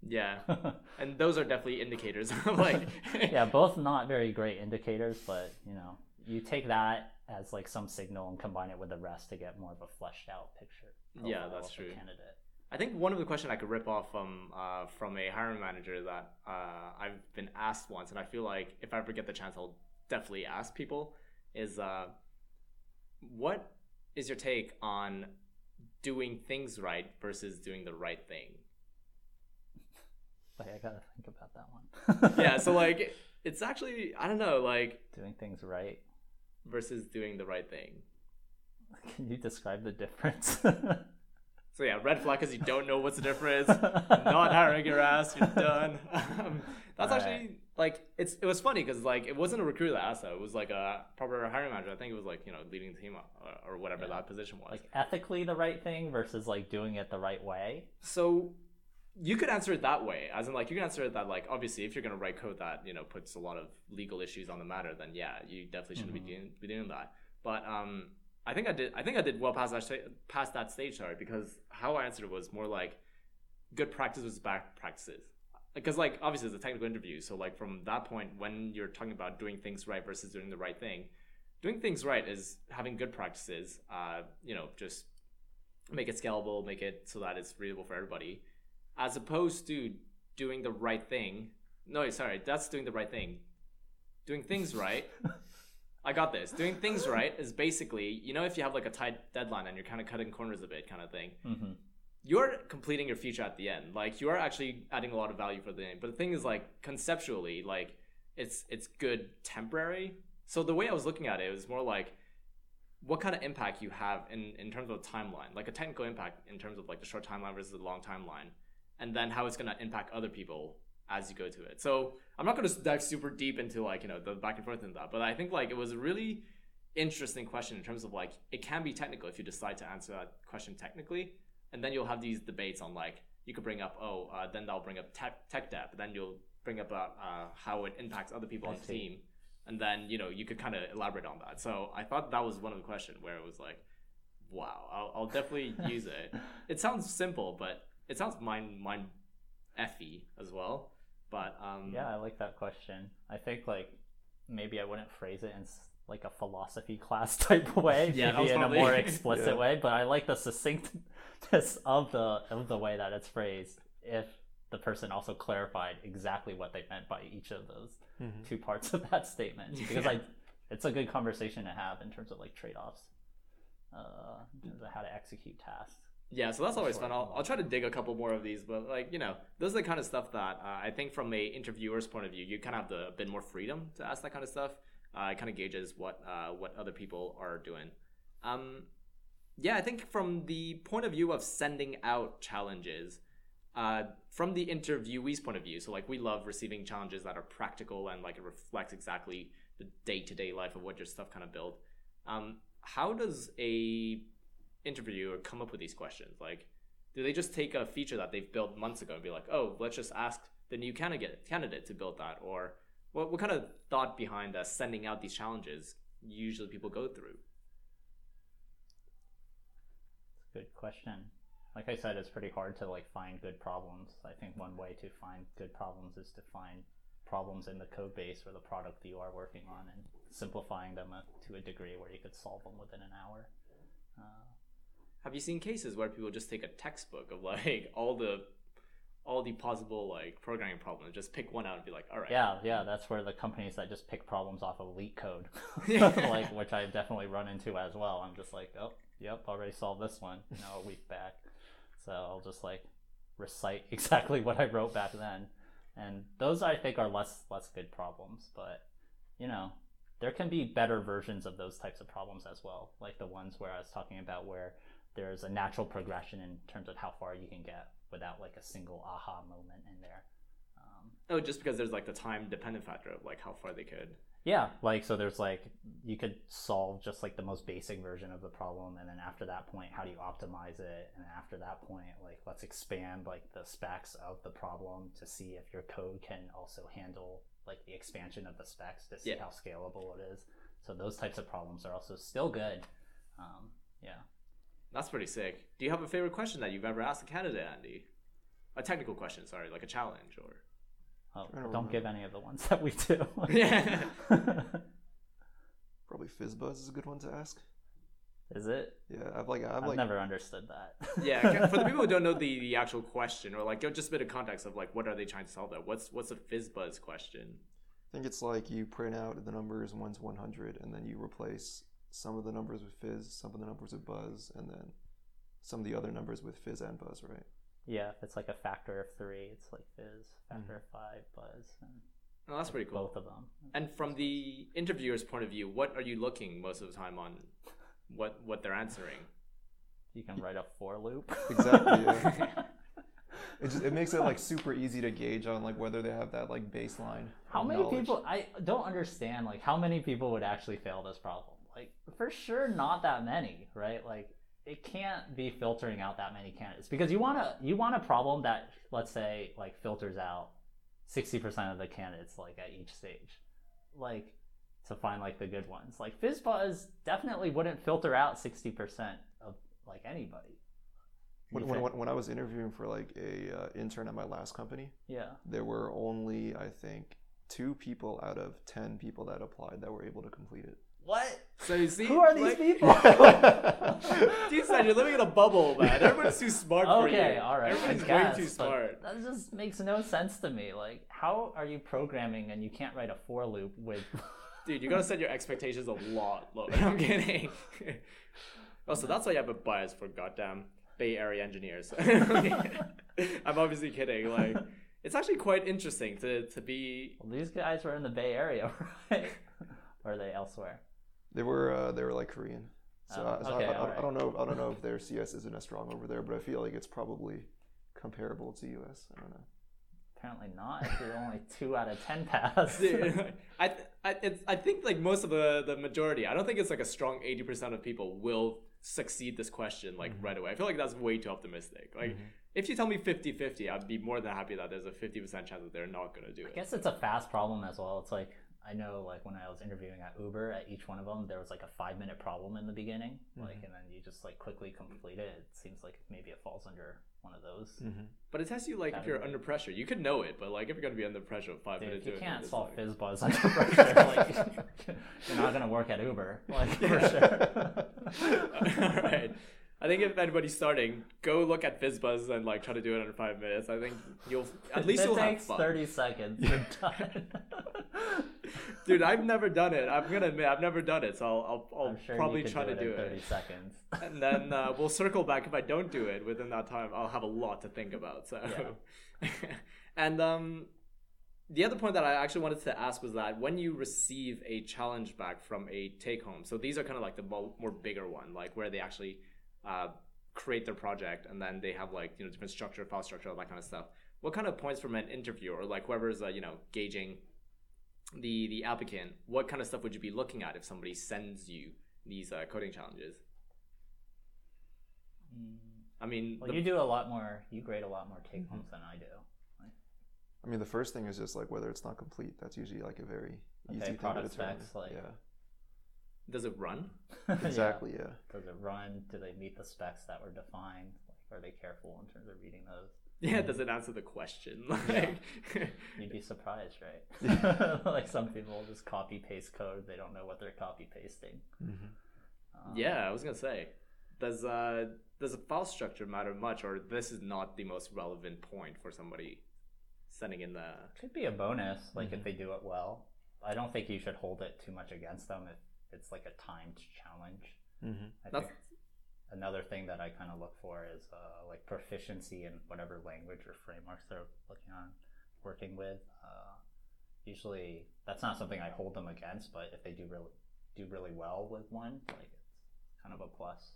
Yeah, and those are definitely indicators. like, yeah, both not very great indicators, but you know, you take that as like some signal and combine it with the rest to get more of a fleshed out picture. Yeah, that's true. Candidate. I think one of the questions I could rip off from uh, from a hiring manager that uh, I've been asked once, and I feel like if I ever get the chance, I'll definitely ask people is uh, what is your take on doing things right versus doing the right thing? Wait, I gotta think about that one. yeah, so like it's actually I don't know, like doing things right versus doing the right thing. Can you describe the difference? so yeah, red flag because you don't know what's the difference. Not hiring your ass, you're done. Um, that's All actually right. like it's it was funny because like it wasn't a recruiter that asked that. It was like a proper hiring manager. I think it was like you know leading the team or, or whatever yeah. that position was. Like ethically the right thing versus like doing it the right way. So you could answer it that way as in like you can answer it that like obviously if you're going to write code that you know puts a lot of legal issues on the matter then yeah you definitely shouldn't mm-hmm. be, doing, be doing that but um i think i did i think i did well past that past that stage sorry because how i answered was more like good practices versus bad practices because like obviously it's a technical interview so like from that point when you're talking about doing things right versus doing the right thing doing things right is having good practices uh you know just make it scalable make it so that it's readable for everybody as opposed to doing the right thing. No, sorry, that's doing the right thing. Doing things right. I got this. Doing things right is basically, you know, if you have like a tight deadline and you're kind of cutting corners a bit, kind of thing. Mm-hmm. You're completing your feature at the end. Like you are actually adding a lot of value for the end. But the thing is, like conceptually, like it's it's good temporary. So the way I was looking at it was more like what kind of impact you have in in terms of a timeline, like a technical impact in terms of like the short timeline versus the long timeline and then how it's going to impact other people as you go to it. So I'm not going to dive super deep into like you know the back and forth and that, but I think like it was a really interesting question in terms of like it can be technical if you decide to answer that question technically, and then you'll have these debates on like you could bring up oh uh, then that'll bring up tech tech debt, but then you'll bring up about uh, how it impacts other people I on the team, and then you know you could kind of elaborate on that. So I thought that was one of the questions where it was like, wow, I'll, I'll definitely use it. It sounds simple, but it sounds mind mind effy as well. But um, Yeah, I like that question. I think like maybe I wouldn't phrase it in like a philosophy class type way, Yeah, maybe was in a more explicit Yeah. way. But I like the succinctness of the of the way that it's phrased. If the person also clarified exactly what they meant by each of those Mhm. two parts of that statement, because I, it's a good conversation to have in terms of like trade offs, uh, in terms of how to execute tasks. Yeah, so that's always fun. I'll, I'll try to dig a couple more of these, but like you know, those are the kind of stuff that uh, I think from a interviewer's point of view, you kind of have the, a bit more freedom to ask that kind of stuff. Uh, it kind of gauges what uh, what other people are doing. Um, yeah, I think from the point of view of sending out challenges, uh, from the interviewee's point of view, so like we love receiving challenges that are practical and like it reflects exactly the day to day life of what your stuff kind of build. Um, how does a interviewer come up with these questions? Like, do they just take a feature that they've built months ago and be like, oh, let's just ask the new candidate candidate to build that, or what what kind of thought behind uh, sending out these challenges usually people go through? Good question. Like I said, it's pretty hard to like find good problems. I think one way to find good problems is to find problems in the code base or the product that you are working on and simplifying them uh, to a degree where you could solve them within an hour. Uh, Have you seen cases where people just take a textbook of like all the all the possible like programming problems, just pick one out and be like, all right, yeah, yeah, that's where the companies that just pick problems off of LeetCode, like which I've definitely run into as well. I'm just like, oh, yep, already solved this one. You know, a week back, so I'll just like recite exactly what I wrote back then, and those I think are less less good problems. But you know, there can be better versions of those types of problems as well, like the ones where I was talking about where there's a natural progression in terms of how far you can get without like a single aha moment in there. Um, Oh, just because there's like the time dependent factor of like how far they could. Yeah, like so there's like you could solve just like the most basic version of the problem and then after that point how do you optimize it and after that point like let's expand like the specs of the problem to see if your code can also handle like the expansion of the specs to see Yeah. how scalable it is. So those types of problems are also still good. Um, yeah. That's pretty sick. Do you have a favorite question that you've ever asked a candidate, Andy? A technical question, sorry, like a challenge or. Oh, don't remember. give any of the ones that we do. Yeah. Probably FizzBuzz is a good one to ask. Is it? Yeah, I've like I've, I've like never understood that. Yeah, for the people who don't know the, the actual question or like just a bit of context of like what are they trying to solve there? What's what's a fizzbuzz question? I think it's like you print out the numbers one's 100 and then you replace some of the numbers with fizz, some of the numbers with buzz, and then some of the other numbers with fizz and buzz, right? Yeah, if it's like a factor of three, it's like fizz. Factor of mm-hmm. five, buzz, and Oh, that's pretty cool. both of them. And from the interviewer's point of view, what are you looking most of the time on? What what they're answering? You can write a for loop. Exactly, yeah. It just it makes it like super easy to gauge on like whether they have that like baseline. how many knowledge. people? I don't understand. Like, how many people would actually fail this problem? Like, for sure, not that many, right? Like, it can't be filtering out that many candidates. Because you want to you want a problem that let's say like filters out 60% of the candidates like at each stage like to find like the good ones. Like fizzbuzz definitely wouldn't filter out 60% of like anybody. When, when, when, I was interviewing for like a uh, intern at my last company, yeah. there were only I think two people out of ten people that applied that were able to complete it. What So you see, who are these like, people Dude said you're living in a bubble, man. Everyone's too smart for you. okay all right Everyone's Everybody's way too smart. that just makes no sense to me like how are you programming and you can't write a for loop with Dude, you gotta set your expectations a lot lower. I'm kidding. oh, so that's why you have a bias for goddamn Bay Area engineers. I'm obviously kidding. Like, it's actually quite interesting to to be. well, these guys were in the bay area right or are they elsewhere They were uh, they were like Korean. So, Oh, I, so okay, I, I, alright. I don't know I don't know if their CS isn't as strong over there, but I feel like it's probably comparable to US. I don't know. apparently not. If you're only two out of ten pass. Dude, I, th- I, it's, I think like most of the, the majority, I don't think it's like a strong 80% of people will succeed this question like right away. I feel like that's way too optimistic. Like, if you tell me 50 50, I'd be more than happy that there's a 50% chance that they're not going to do it I guess it's a fast problem as well. It's like I know, like when I was interviewing at Uber, at each one of them, there was like a five minute problem in the beginning, like, mm-hmm. and then you just like quickly complete it. It seems like maybe it falls under one of those. Mm-hmm. But it tests you like if you're under pressure. You could know it, but like if you're going to be under pressure five Dude, minutes, you can't solve like- fizz buzz under pressure, like you're not gonna work at Uber, like for sure. All right. I think if anybody's starting, go look at FizzBuzz and like try to do it under five minutes. I think you'll at least it you'll have takes fun. thirty seconds. Dude, I've never done it. I'm gonna admit I've never done it, so I'll, I'll, I'll sure probably try do to it do in thirty it. seconds. And then uh, we'll circle back if I don't do it within that time. I'll have a lot to think about. So, and um, the other point that I actually wanted to ask was that when you receive a challenge back from a take home, so these are kind of like the mo- more bigger one, like where they actually uh, create their project and then they have like you know different structure, file structure, all that kind of stuff. What kind of points from an interviewer or like whoever's uh, you know gauging the the applicant? What kind of stuff would you be looking at if somebody sends you these uh, coding challenges? I mean, Well, the- you do a lot more. You grade a lot more take homes than I do. I mean, the first thing is just like whether it's not complete. That's usually like a very Okay, easy thing to product determine. specs, like- yeah, does it run? Exactly. Yeah. Does it run? Do they meet the specs that were defined? Like, are they careful in terms of reading those? Yeah, does it answer the question? Like, You'd be surprised, right? like some people will just copy paste code. They don't know what they're copy pasting. Um, yeah, I was gonna say, does uh does a file structure matter much, or this is not the most relevant point for somebody sending in the? Could be a bonus, like if they do it well. I don't think you should hold it too much against them if it's like a timed challenge. Mm-hmm. I That's- think another thing that I kind of look for is uh, like proficiency in whatever language or frameworks they're looking on working with. Uh, usually, that's not something I hold them against, but if they do really do really well with one, like it's kind of a plus.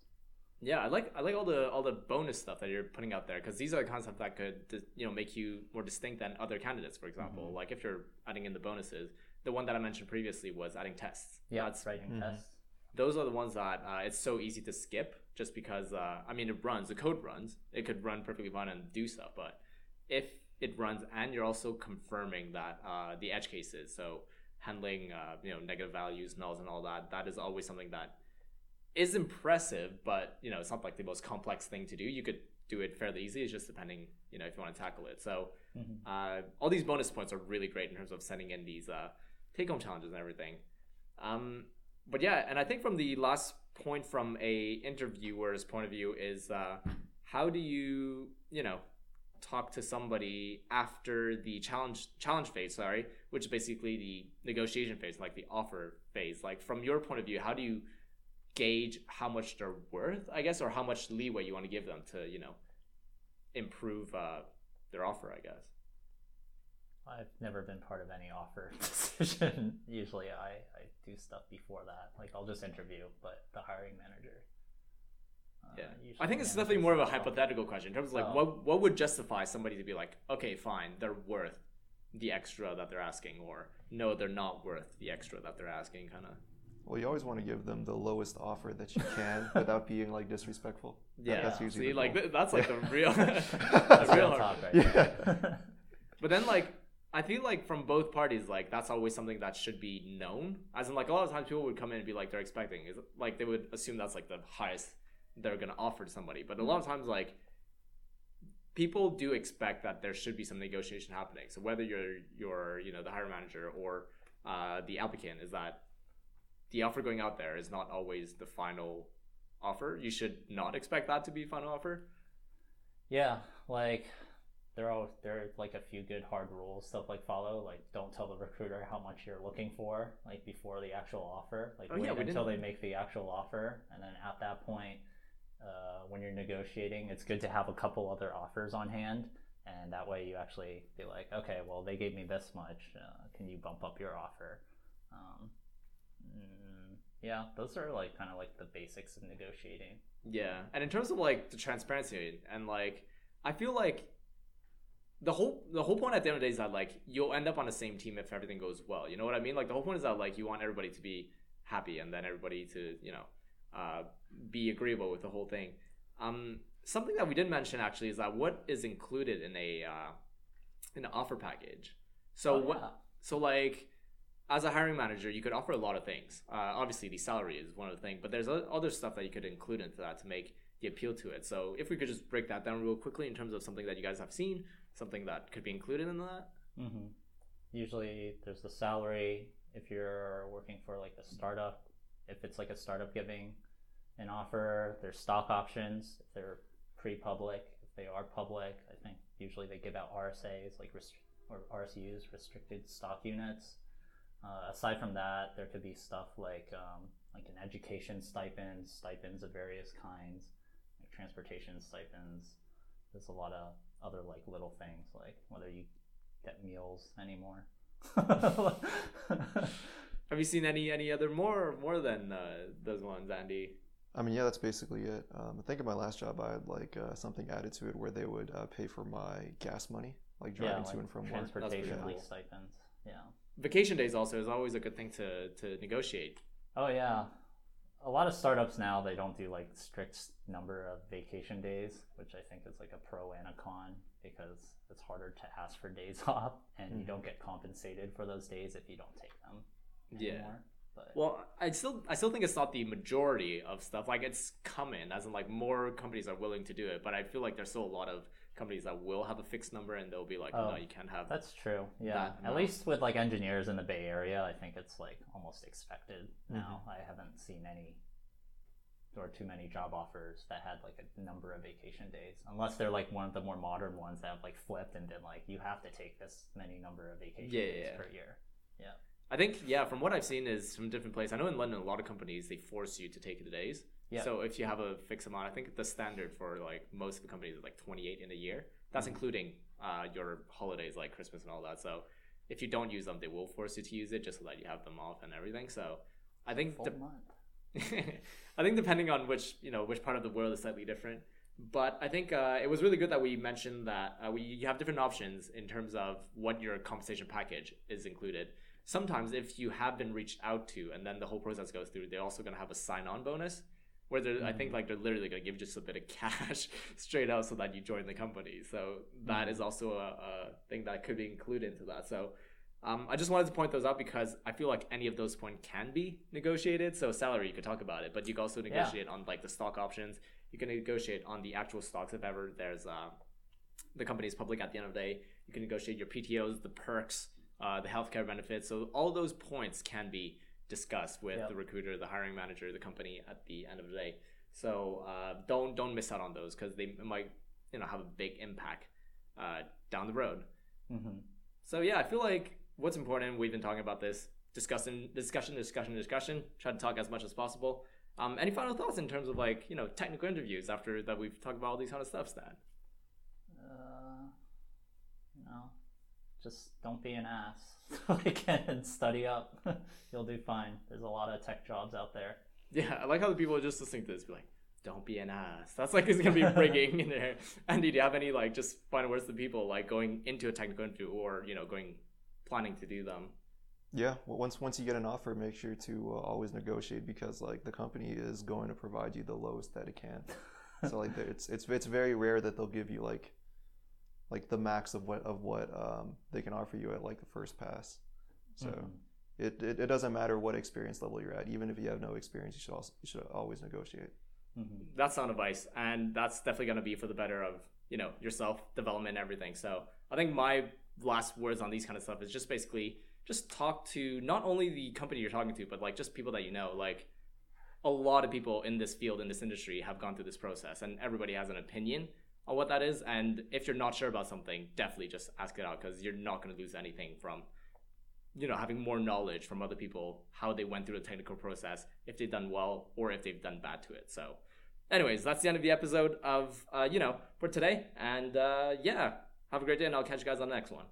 Yeah, I like I like all the all the bonus stuff that you're putting out there because these are the concepts that could you know make you more distinct than other candidates. For example, like if you're adding in the bonuses, the one that I mentioned previously was adding tests. Yeah, That's writing tests. those are the ones that uh, it's so easy to skip just because uh, I mean it runs the code runs. It could run perfectly fine and do stuff but if it runs and you're also confirming that uh, the edge cases so handling uh, you know negative values nulls and all that that is always something that is impressive but you know it's not like the most complex thing to do. You could do it fairly easy. It's just depending you know if you want to tackle it. So uh, all these bonus points are really great in terms of sending in these uh, take home challenges and everything um, but yeah, and I think from the last point from a interviewer's point of view is uh, how do you you know talk to somebody after the challenge challenge phase, sorry, which is basically the negotiation phase, like the offer phase. Like from your point of view, how do you gauge how much they're worth, I guess, or how much leeway you want to give them to you know improve uh, their offer, I guess. I've never been part of any offer decision. Usually, I, I do stuff before that. Like I'll just interview, but the hiring manager. uh, Yeah, I think it's manages definitely more of a the offer. hypothetical question in terms of like Oh. what what would justify somebody to be like, okay, fine, they're worth the extra that they're asking, or no, they're not worth the extra that they're asking, kind of. Well, you always want to give them the lowest offer that you can without being like disrespectful. That- Yeah, that's usually see, the like th- that's like the real, the real real hard right Yeah. But then like I feel like from both parties, like that's always something that should be known. As in, like a lot of times people would come in and be like they're expecting is like they would assume that's like the highest they're gonna offer to somebody. But a lot of times, like people do expect that there should be some negotiation happening. So whether you're you're you know the hiring manager or uh, the applicant, is that the offer going out there is not always the final offer. You should not expect that to be final offer. Yeah, like there are there are like a few good hard rules stuff like follow. Like don't tell the recruiter how much you're looking for like before the actual offer. Like Oh, wait yeah, until didn't- they make the actual offer, and then at that point, uh, when you're negotiating, it's good to have a couple other offers on hand, and that way you actually be like, okay, well they gave me this much. Uh, can you bump up your offer? Um, mm, yeah, those are like kind of like the basics of negotiating. Yeah, and in terms of like the transparency and like, I feel like the whole the whole point at the end of the day is that like you'll end up on the same team if everything goes well. You know what I mean? Like the whole point is that like you want everybody to be happy and then everybody to you know uh, be agreeable with the whole thing. Um, something that we didn't mention actually is that what is included in a uh, in an offer package. So Oh, what? So like, as a hiring manager, you could offer a lot of things. Uh, obviously, the salary is one of the things, but there's other stuff that you could include into that to make the appeal to it. So if we could just break that down real quickly in terms of something that you guys have seen, something that could be included in that. hmm Usually, there's the salary if you're working for like a startup. If it's like a startup giving an offer, there's stock options if they're pre-public. If they are public, I think usually they give out RSAs like rest- or RSUs, restricted stock units. Uh, aside from that, there could be stuff like um, like an education stipend, stipends of various kinds, like transportation stipends. There's a lot of other like little things like whether you get meals anymore. Have you seen any any other more more than uh, those ones, Andy? I mean, yeah, that's basically it. Um, I think in my last job, I had like uh, something added to it where they would uh, pay for my gas money, like driving yeah, to and from work. transportation cool. like stipends. Yeah. Vacation days also is always a good thing to to negotiate. Oh yeah. A lot of startups now they don't do like strict number of vacation days, which I think is like a pro and a con because it's harder to ask for days off and you don't mm-hmm. get compensated for those days if you don't take them Yeah. But Well, I still I still think it's not the majority of stuff. Like it's coming, as in like more companies are willing to do it. But I feel like there's still a lot of companies that will have a fixed number, and they'll be like, Oh, no, you can't have. That's true. Yeah. that At least with like engineers in the Bay Area, I think it's like almost expected now. Mm-hmm. I haven't seen any or too many job offers that had like a number of vacation days. Unless they're like one of the more modern ones that have like flipped and been like you have to take this many number of vacation Yeah, days yeah. per year. Yeah. I think yeah, from what I've seen is from different places. I know in London, a lot of companies they force you to take the days. Yeah. So if you have a fixed amount, I think the standard for like most of the companies is like 28 in a year. That's Mm-hmm. including uh, your holidays like Christmas and all that. So if you don't use them, they will force you to use it just so that you have them off and everything. So I think month. I think depending on which you know which part of the world is slightly different. But I think uh, it was really good that we mentioned that uh, we you have different options in terms of what your compensation package is included. Sometimes if you have been reached out to and then the whole process goes through, they're also going to have a sign-on bonus. Where they're, I think like they're literally going to give you just a bit of cash straight out so that you join the company. So that is also a, a thing that could be included into that. So um, I just wanted to point those out because I feel like any of those points can be negotiated. So salary, you could talk about it, but you can also negotiate on like the stock options. You can negotiate on the actual stocks if ever there's uh, the company is public at the end of the day. You can negotiate your PTOS, the perks, uh, the healthcare benefits. So all those points can be discussed with Yep. the recruiter, the hiring manager, the company at the end of the day. So uh, don't don't miss out on those because they might you know have a big impact uh, down the road. hmm So yeah, I feel like what's important. We've been talking about this, discussing, discussion, discussion, discussion. Try to talk as much as possible. Um, any final thoughts in terms of like you know technical interviews after that we've talked about all these kind of stuff, Stan? Uh, no, just don't be an ass. like and study up. You'll do fine. There's a lot of tech jobs out there. Yeah, I like how the people are just listening to this be like, "Don't be an ass." That's like it's gonna be rigging in there. Andy, do you have any like just final words to people like going into a technical interview or you know going planning to do them? Yeah, well, once once you get an offer, make sure to uh, always negotiate because like the company is going to provide you the lowest that it can. so like it's it's it's very rare that they'll give you like like the max of what of what um, they can offer you at like the first pass. So Mhm. it, it it doesn't matter what experience level you're at. Even if you have no experience, you should also you should always negotiate. Mhm. that's sound advice and that's definitely going to be for the better of you know yourself development and everything so i think my last words on these kind of stuff is just basically just talk to not only the company you're talking to but like just people that you know like a lot of people in this field in this industry have gone through this process and everybody has an opinion on what that is and if you're not sure about something definitely just ask it out because you're not going to lose anything from you know having more knowledge from other people how they went through the technical process if they've done well or if they've done bad to it. So anyways that's the end of the episode of uh, you know for today and uh, yeah have a great day and i'll catch you guys on the next one